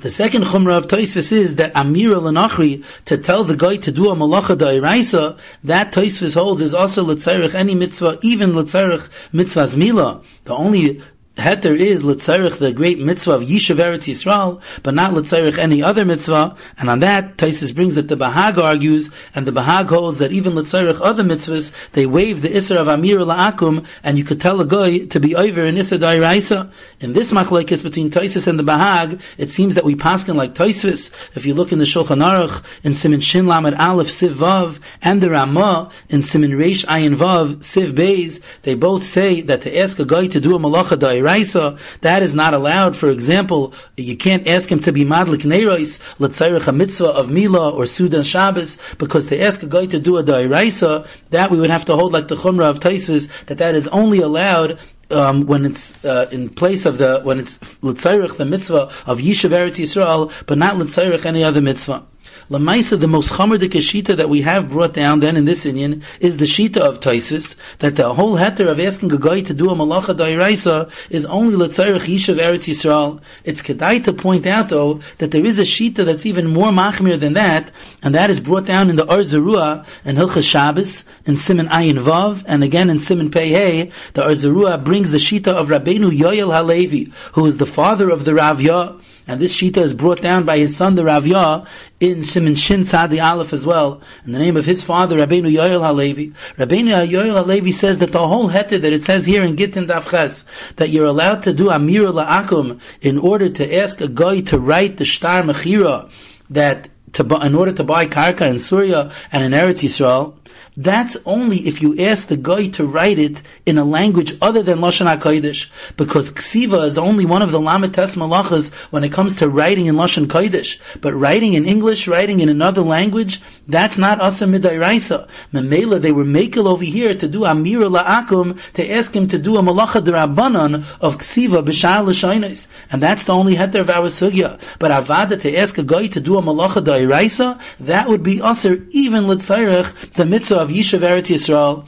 The second chumrah of Toisvis is that Amira Lanachri, to tell the guy to do a malacha da'iraisa, that Toisvis holds is also letzarech any mitzvah, even letzarech mitzvahs mila. The only heter is letzarich the great mitzvah of Yishuv Eretz Yisrael, but not letzarich any other mitzvah. And on that, Taisus brings that the Bahag argues, and the Bahag holds that even letzarich other mitzvahs, they waive the Isser of Amir La'akum, and you could tell a guy to be over in Isser Dairaisa. In this machlekes between Taisus and the Bahag, it seems that we paskin like Taisus. If you look in the Shulchan Aruch, in Simin Shin Lamed Aleph Siv Vav, and the Ramah, in Simin Reish Ayin Vav Siv Beis, they both say that to ask a guy to do a malacha dairaisa, Raisa, that is not allowed. For example, you can't ask him to be Madlik Neiros, L'tzayrich a mitzvah of Mila or Sudan Shabbos, because to ask a guy to do a Dairaisa, that we would have to hold like the Chumrah of Taisvis, that that is only allowed um, when it's uh, in place of the when it's l'tzayrich the mitzvah of Yishuv Eretz Yisrael, but not l'tzayrich any other mitzvah. Lamaisa, the most chamerdik shita that we have brought down then in this inyan is the shita of Taisis, that the whole heter of asking a guy to do a malacha dairaisa is only letzarech yishav Eretz Yisrael. It's kedai to point out though that there is a shita that's even more machmir than that, and that is brought down in the Or Zarua and Hilchas Shabbos in Simon Ayin Vav and again in Simon Pei. The Or Zarua brings the shita of Rabbeinu Yoel Halevi, who is the father of the Raavyah and this shita is brought down by his son, the Raavyah, in Simon Shin Tzadi Aleph as well, in the name of his father, Rabbeinu Yoel Halevi. Rabbeinu Yoel Halevi says that the whole heter that it says here in Gittin Dafches, that you're allowed to do Amir La'akum in order to ask a guy to write the Shtar Mechira, that to, in order to buy karka in Syria and in Eretz Yisrael, that's only if you ask the guy to write it in a language other than Lashon HaKodesh. Because Ksiva is only one of the Lamites Malachas when it comes to writing in Lashon Kodesh. But writing in English, writing in another language, that's not Asa Midairaisa. Memela, they were makel over here to do Amira La'akum, to ask him to do a Malacha Darabanan of Ksiva B'Shar L'Shainis. And that's the only heter of our Sugya. But Avada, to ask a guy to do a Malacha Dairaisa, that would be Aser, even L'Tzairech, the mitzvah of Yishuv Eretz Yisrael,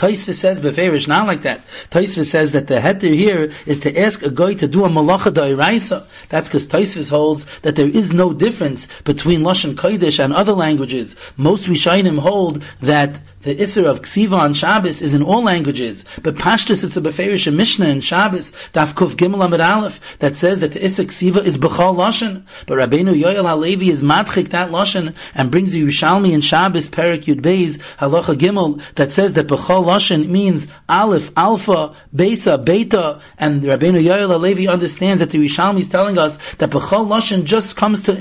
Taisva says beferish not like that. Taisva says that the heter here is to ask a guy to do a malacha da'iraisa. That's because Taisva holds that there is no difference between Lashon Kodesh and other languages. Most Rishainim hold that the Isser of Ksiva on Shabbos is in all languages, but Pashtus it's a Beferish Mishnah in Shabbos, Daf Kuf Gimel Amid Aleph, that says that the Isser Ksiva is Bechal Lashon, but Rabbeinu Yoel Halevi is Madchik that Lashon, and brings the Yerushalmi in Shabbos, Perik Yud Beis, Halacha Gimel, that says that Bechal Lashon means Aleph, Alpha, Besa, Beta, and Rabbeinu Yoel Halevi understands that the Yerushalmi is telling us that Bechal Lashon just comes to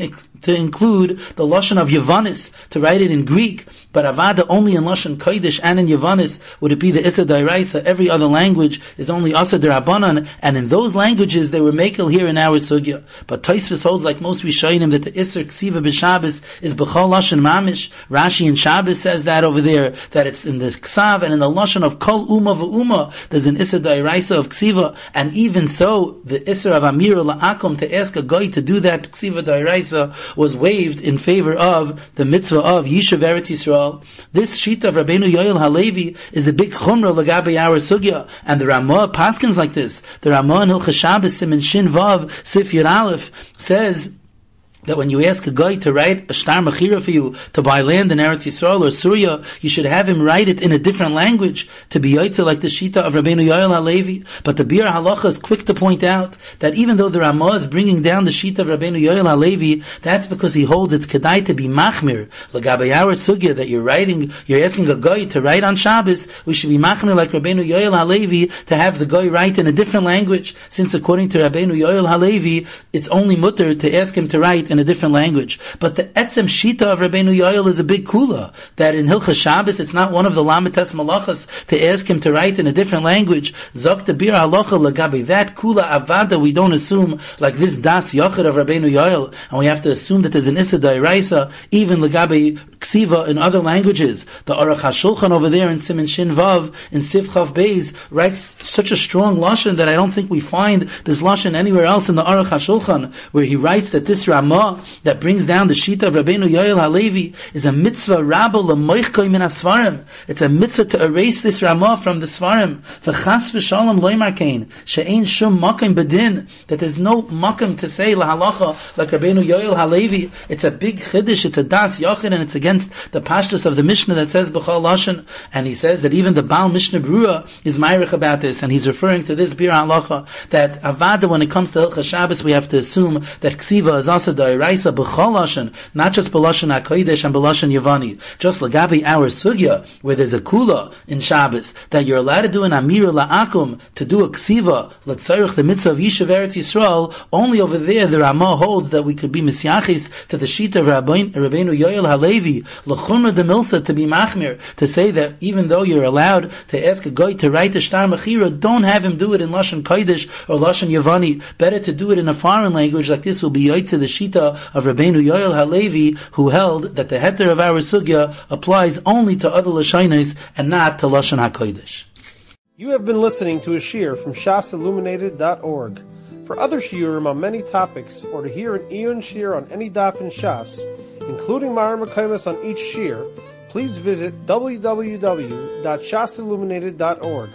to include the lashon of Yavanis to write it in Greek, but Avada only in lashon Kodesh and in Yavanis would it be the Issa Dairaisa. Every other language is only Asa Derabanan, and in those languages they were makel here in our sugya. But Taisvis holds like most Rishonim that the Issa Ksiva b'Shabbos is b'chol lashon mamish. Rashi in Shabbos says that over there that it's in the Ksav and in the lashon of Kol Uma v'Uma. There's an Issa Dairaisa of Ksiva, and even so the Issa of Amir La'akum to ask a guy to do that Ksiva Dairaisa was waived in favor of the mitzvah of Yishuv Eretz Yisrael. This sheet of Rabbeinu Yoel Halevi is a big chumrah lagabe our sugya, and the Ramah paskins like this. The Ramah in Hilchas Shabbos Simin Shin Vav Sif Yud Aleph says that when you ask a guy to write a star mechira for you to buy land in Eretz Yisrael or Syria, you should have him write it in a different language to be yaitza like the shita of Rabbeinu Yoel Halevi. But the Biur Halacha is quick to point out that even though the Ramah is bringing down the shita of Rabbeinu Yoel Halevi, that's because he holds it's kedai to be machmir. Lagabe our sugya that you're writing, you're asking a guy to write on Shabbos, we should be machmir like Rabbeinu Yoel Halevi to have the guy write in a different language, since according to Rabbeinu Yoel Halevi, it's only mutter to ask him to write in a different language. But the etzem shita of Rabbeinu Yoel is a big kula, that in Hilchah Shabbos, it's not one of the lamites malachas to ask him to write in a different language. Zok biur halacha. That kula avada, we don't assume like this das yachid of Rabbeinu Yoel, and we have to assume that there's an issa dairaisa, even lagabi ksiva in other languages. The Aruch HaShulchan over there in Simon Shin Vav, in Sivchav Beis, writes such a strong lashon that I don't think we find this lashon anywhere else in the Aruch HaShulchan, where he writes that this Ramah that brings down the Shita of Rabbeinu Yoel Halevi is a mitzvah rabba lemoichkoi min asfarim. It's a mitzvah to erase this Ramah from the Svarim. V'chas v'shalom loymar kain, she'ein shum makim bedin, that there's no makim to say lahalacha like Rabbeinu Yoel Halevi. It's a big chiddush, it's a das yachid, and it's against the pashtus of the Mishnah that says b'chol lashon, and he says that even the Baal Mishnah Brura is myrich about this, and he's referring to this biur halacha, that avada when it comes to Hilchah Shabbos, we have to assume that ksiva is also Raisa b'chol not just b'lashon hakodesh and b'lashon yavani. Just lagabi our sugya, where there's a kula in Shabbos, that you're allowed to do an amira la'akum, to do a ksiva, l'tzarich the mitzvah of Yishav Eretz Yisrael, only over there the Ramah holds that we could be misyachis to the shita of Rabbeinu Yoel Halevi, l'chumra de milsa, to be machmir, to say that even though you're allowed to ask a guy to write a shtar mechira, don't have him do it in lashon kodesh or lashon yavani. Better to do it in a foreign language like this will be yaitze the shita of Rabbeinu Yoel Halevi, who held that the heter of our sugya applies only to other lashonis and not to lashon hakodesh. You have been listening to a shiur from shasilluminated.org. For other shiurim on many topics, or to hear an iyun shiur on any daf in Shas, including mareh mekomos on each shiur, please visit www.shasilluminated.org.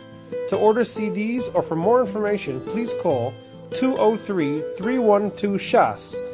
To order CDs or for more information, please call 203 312 Shas.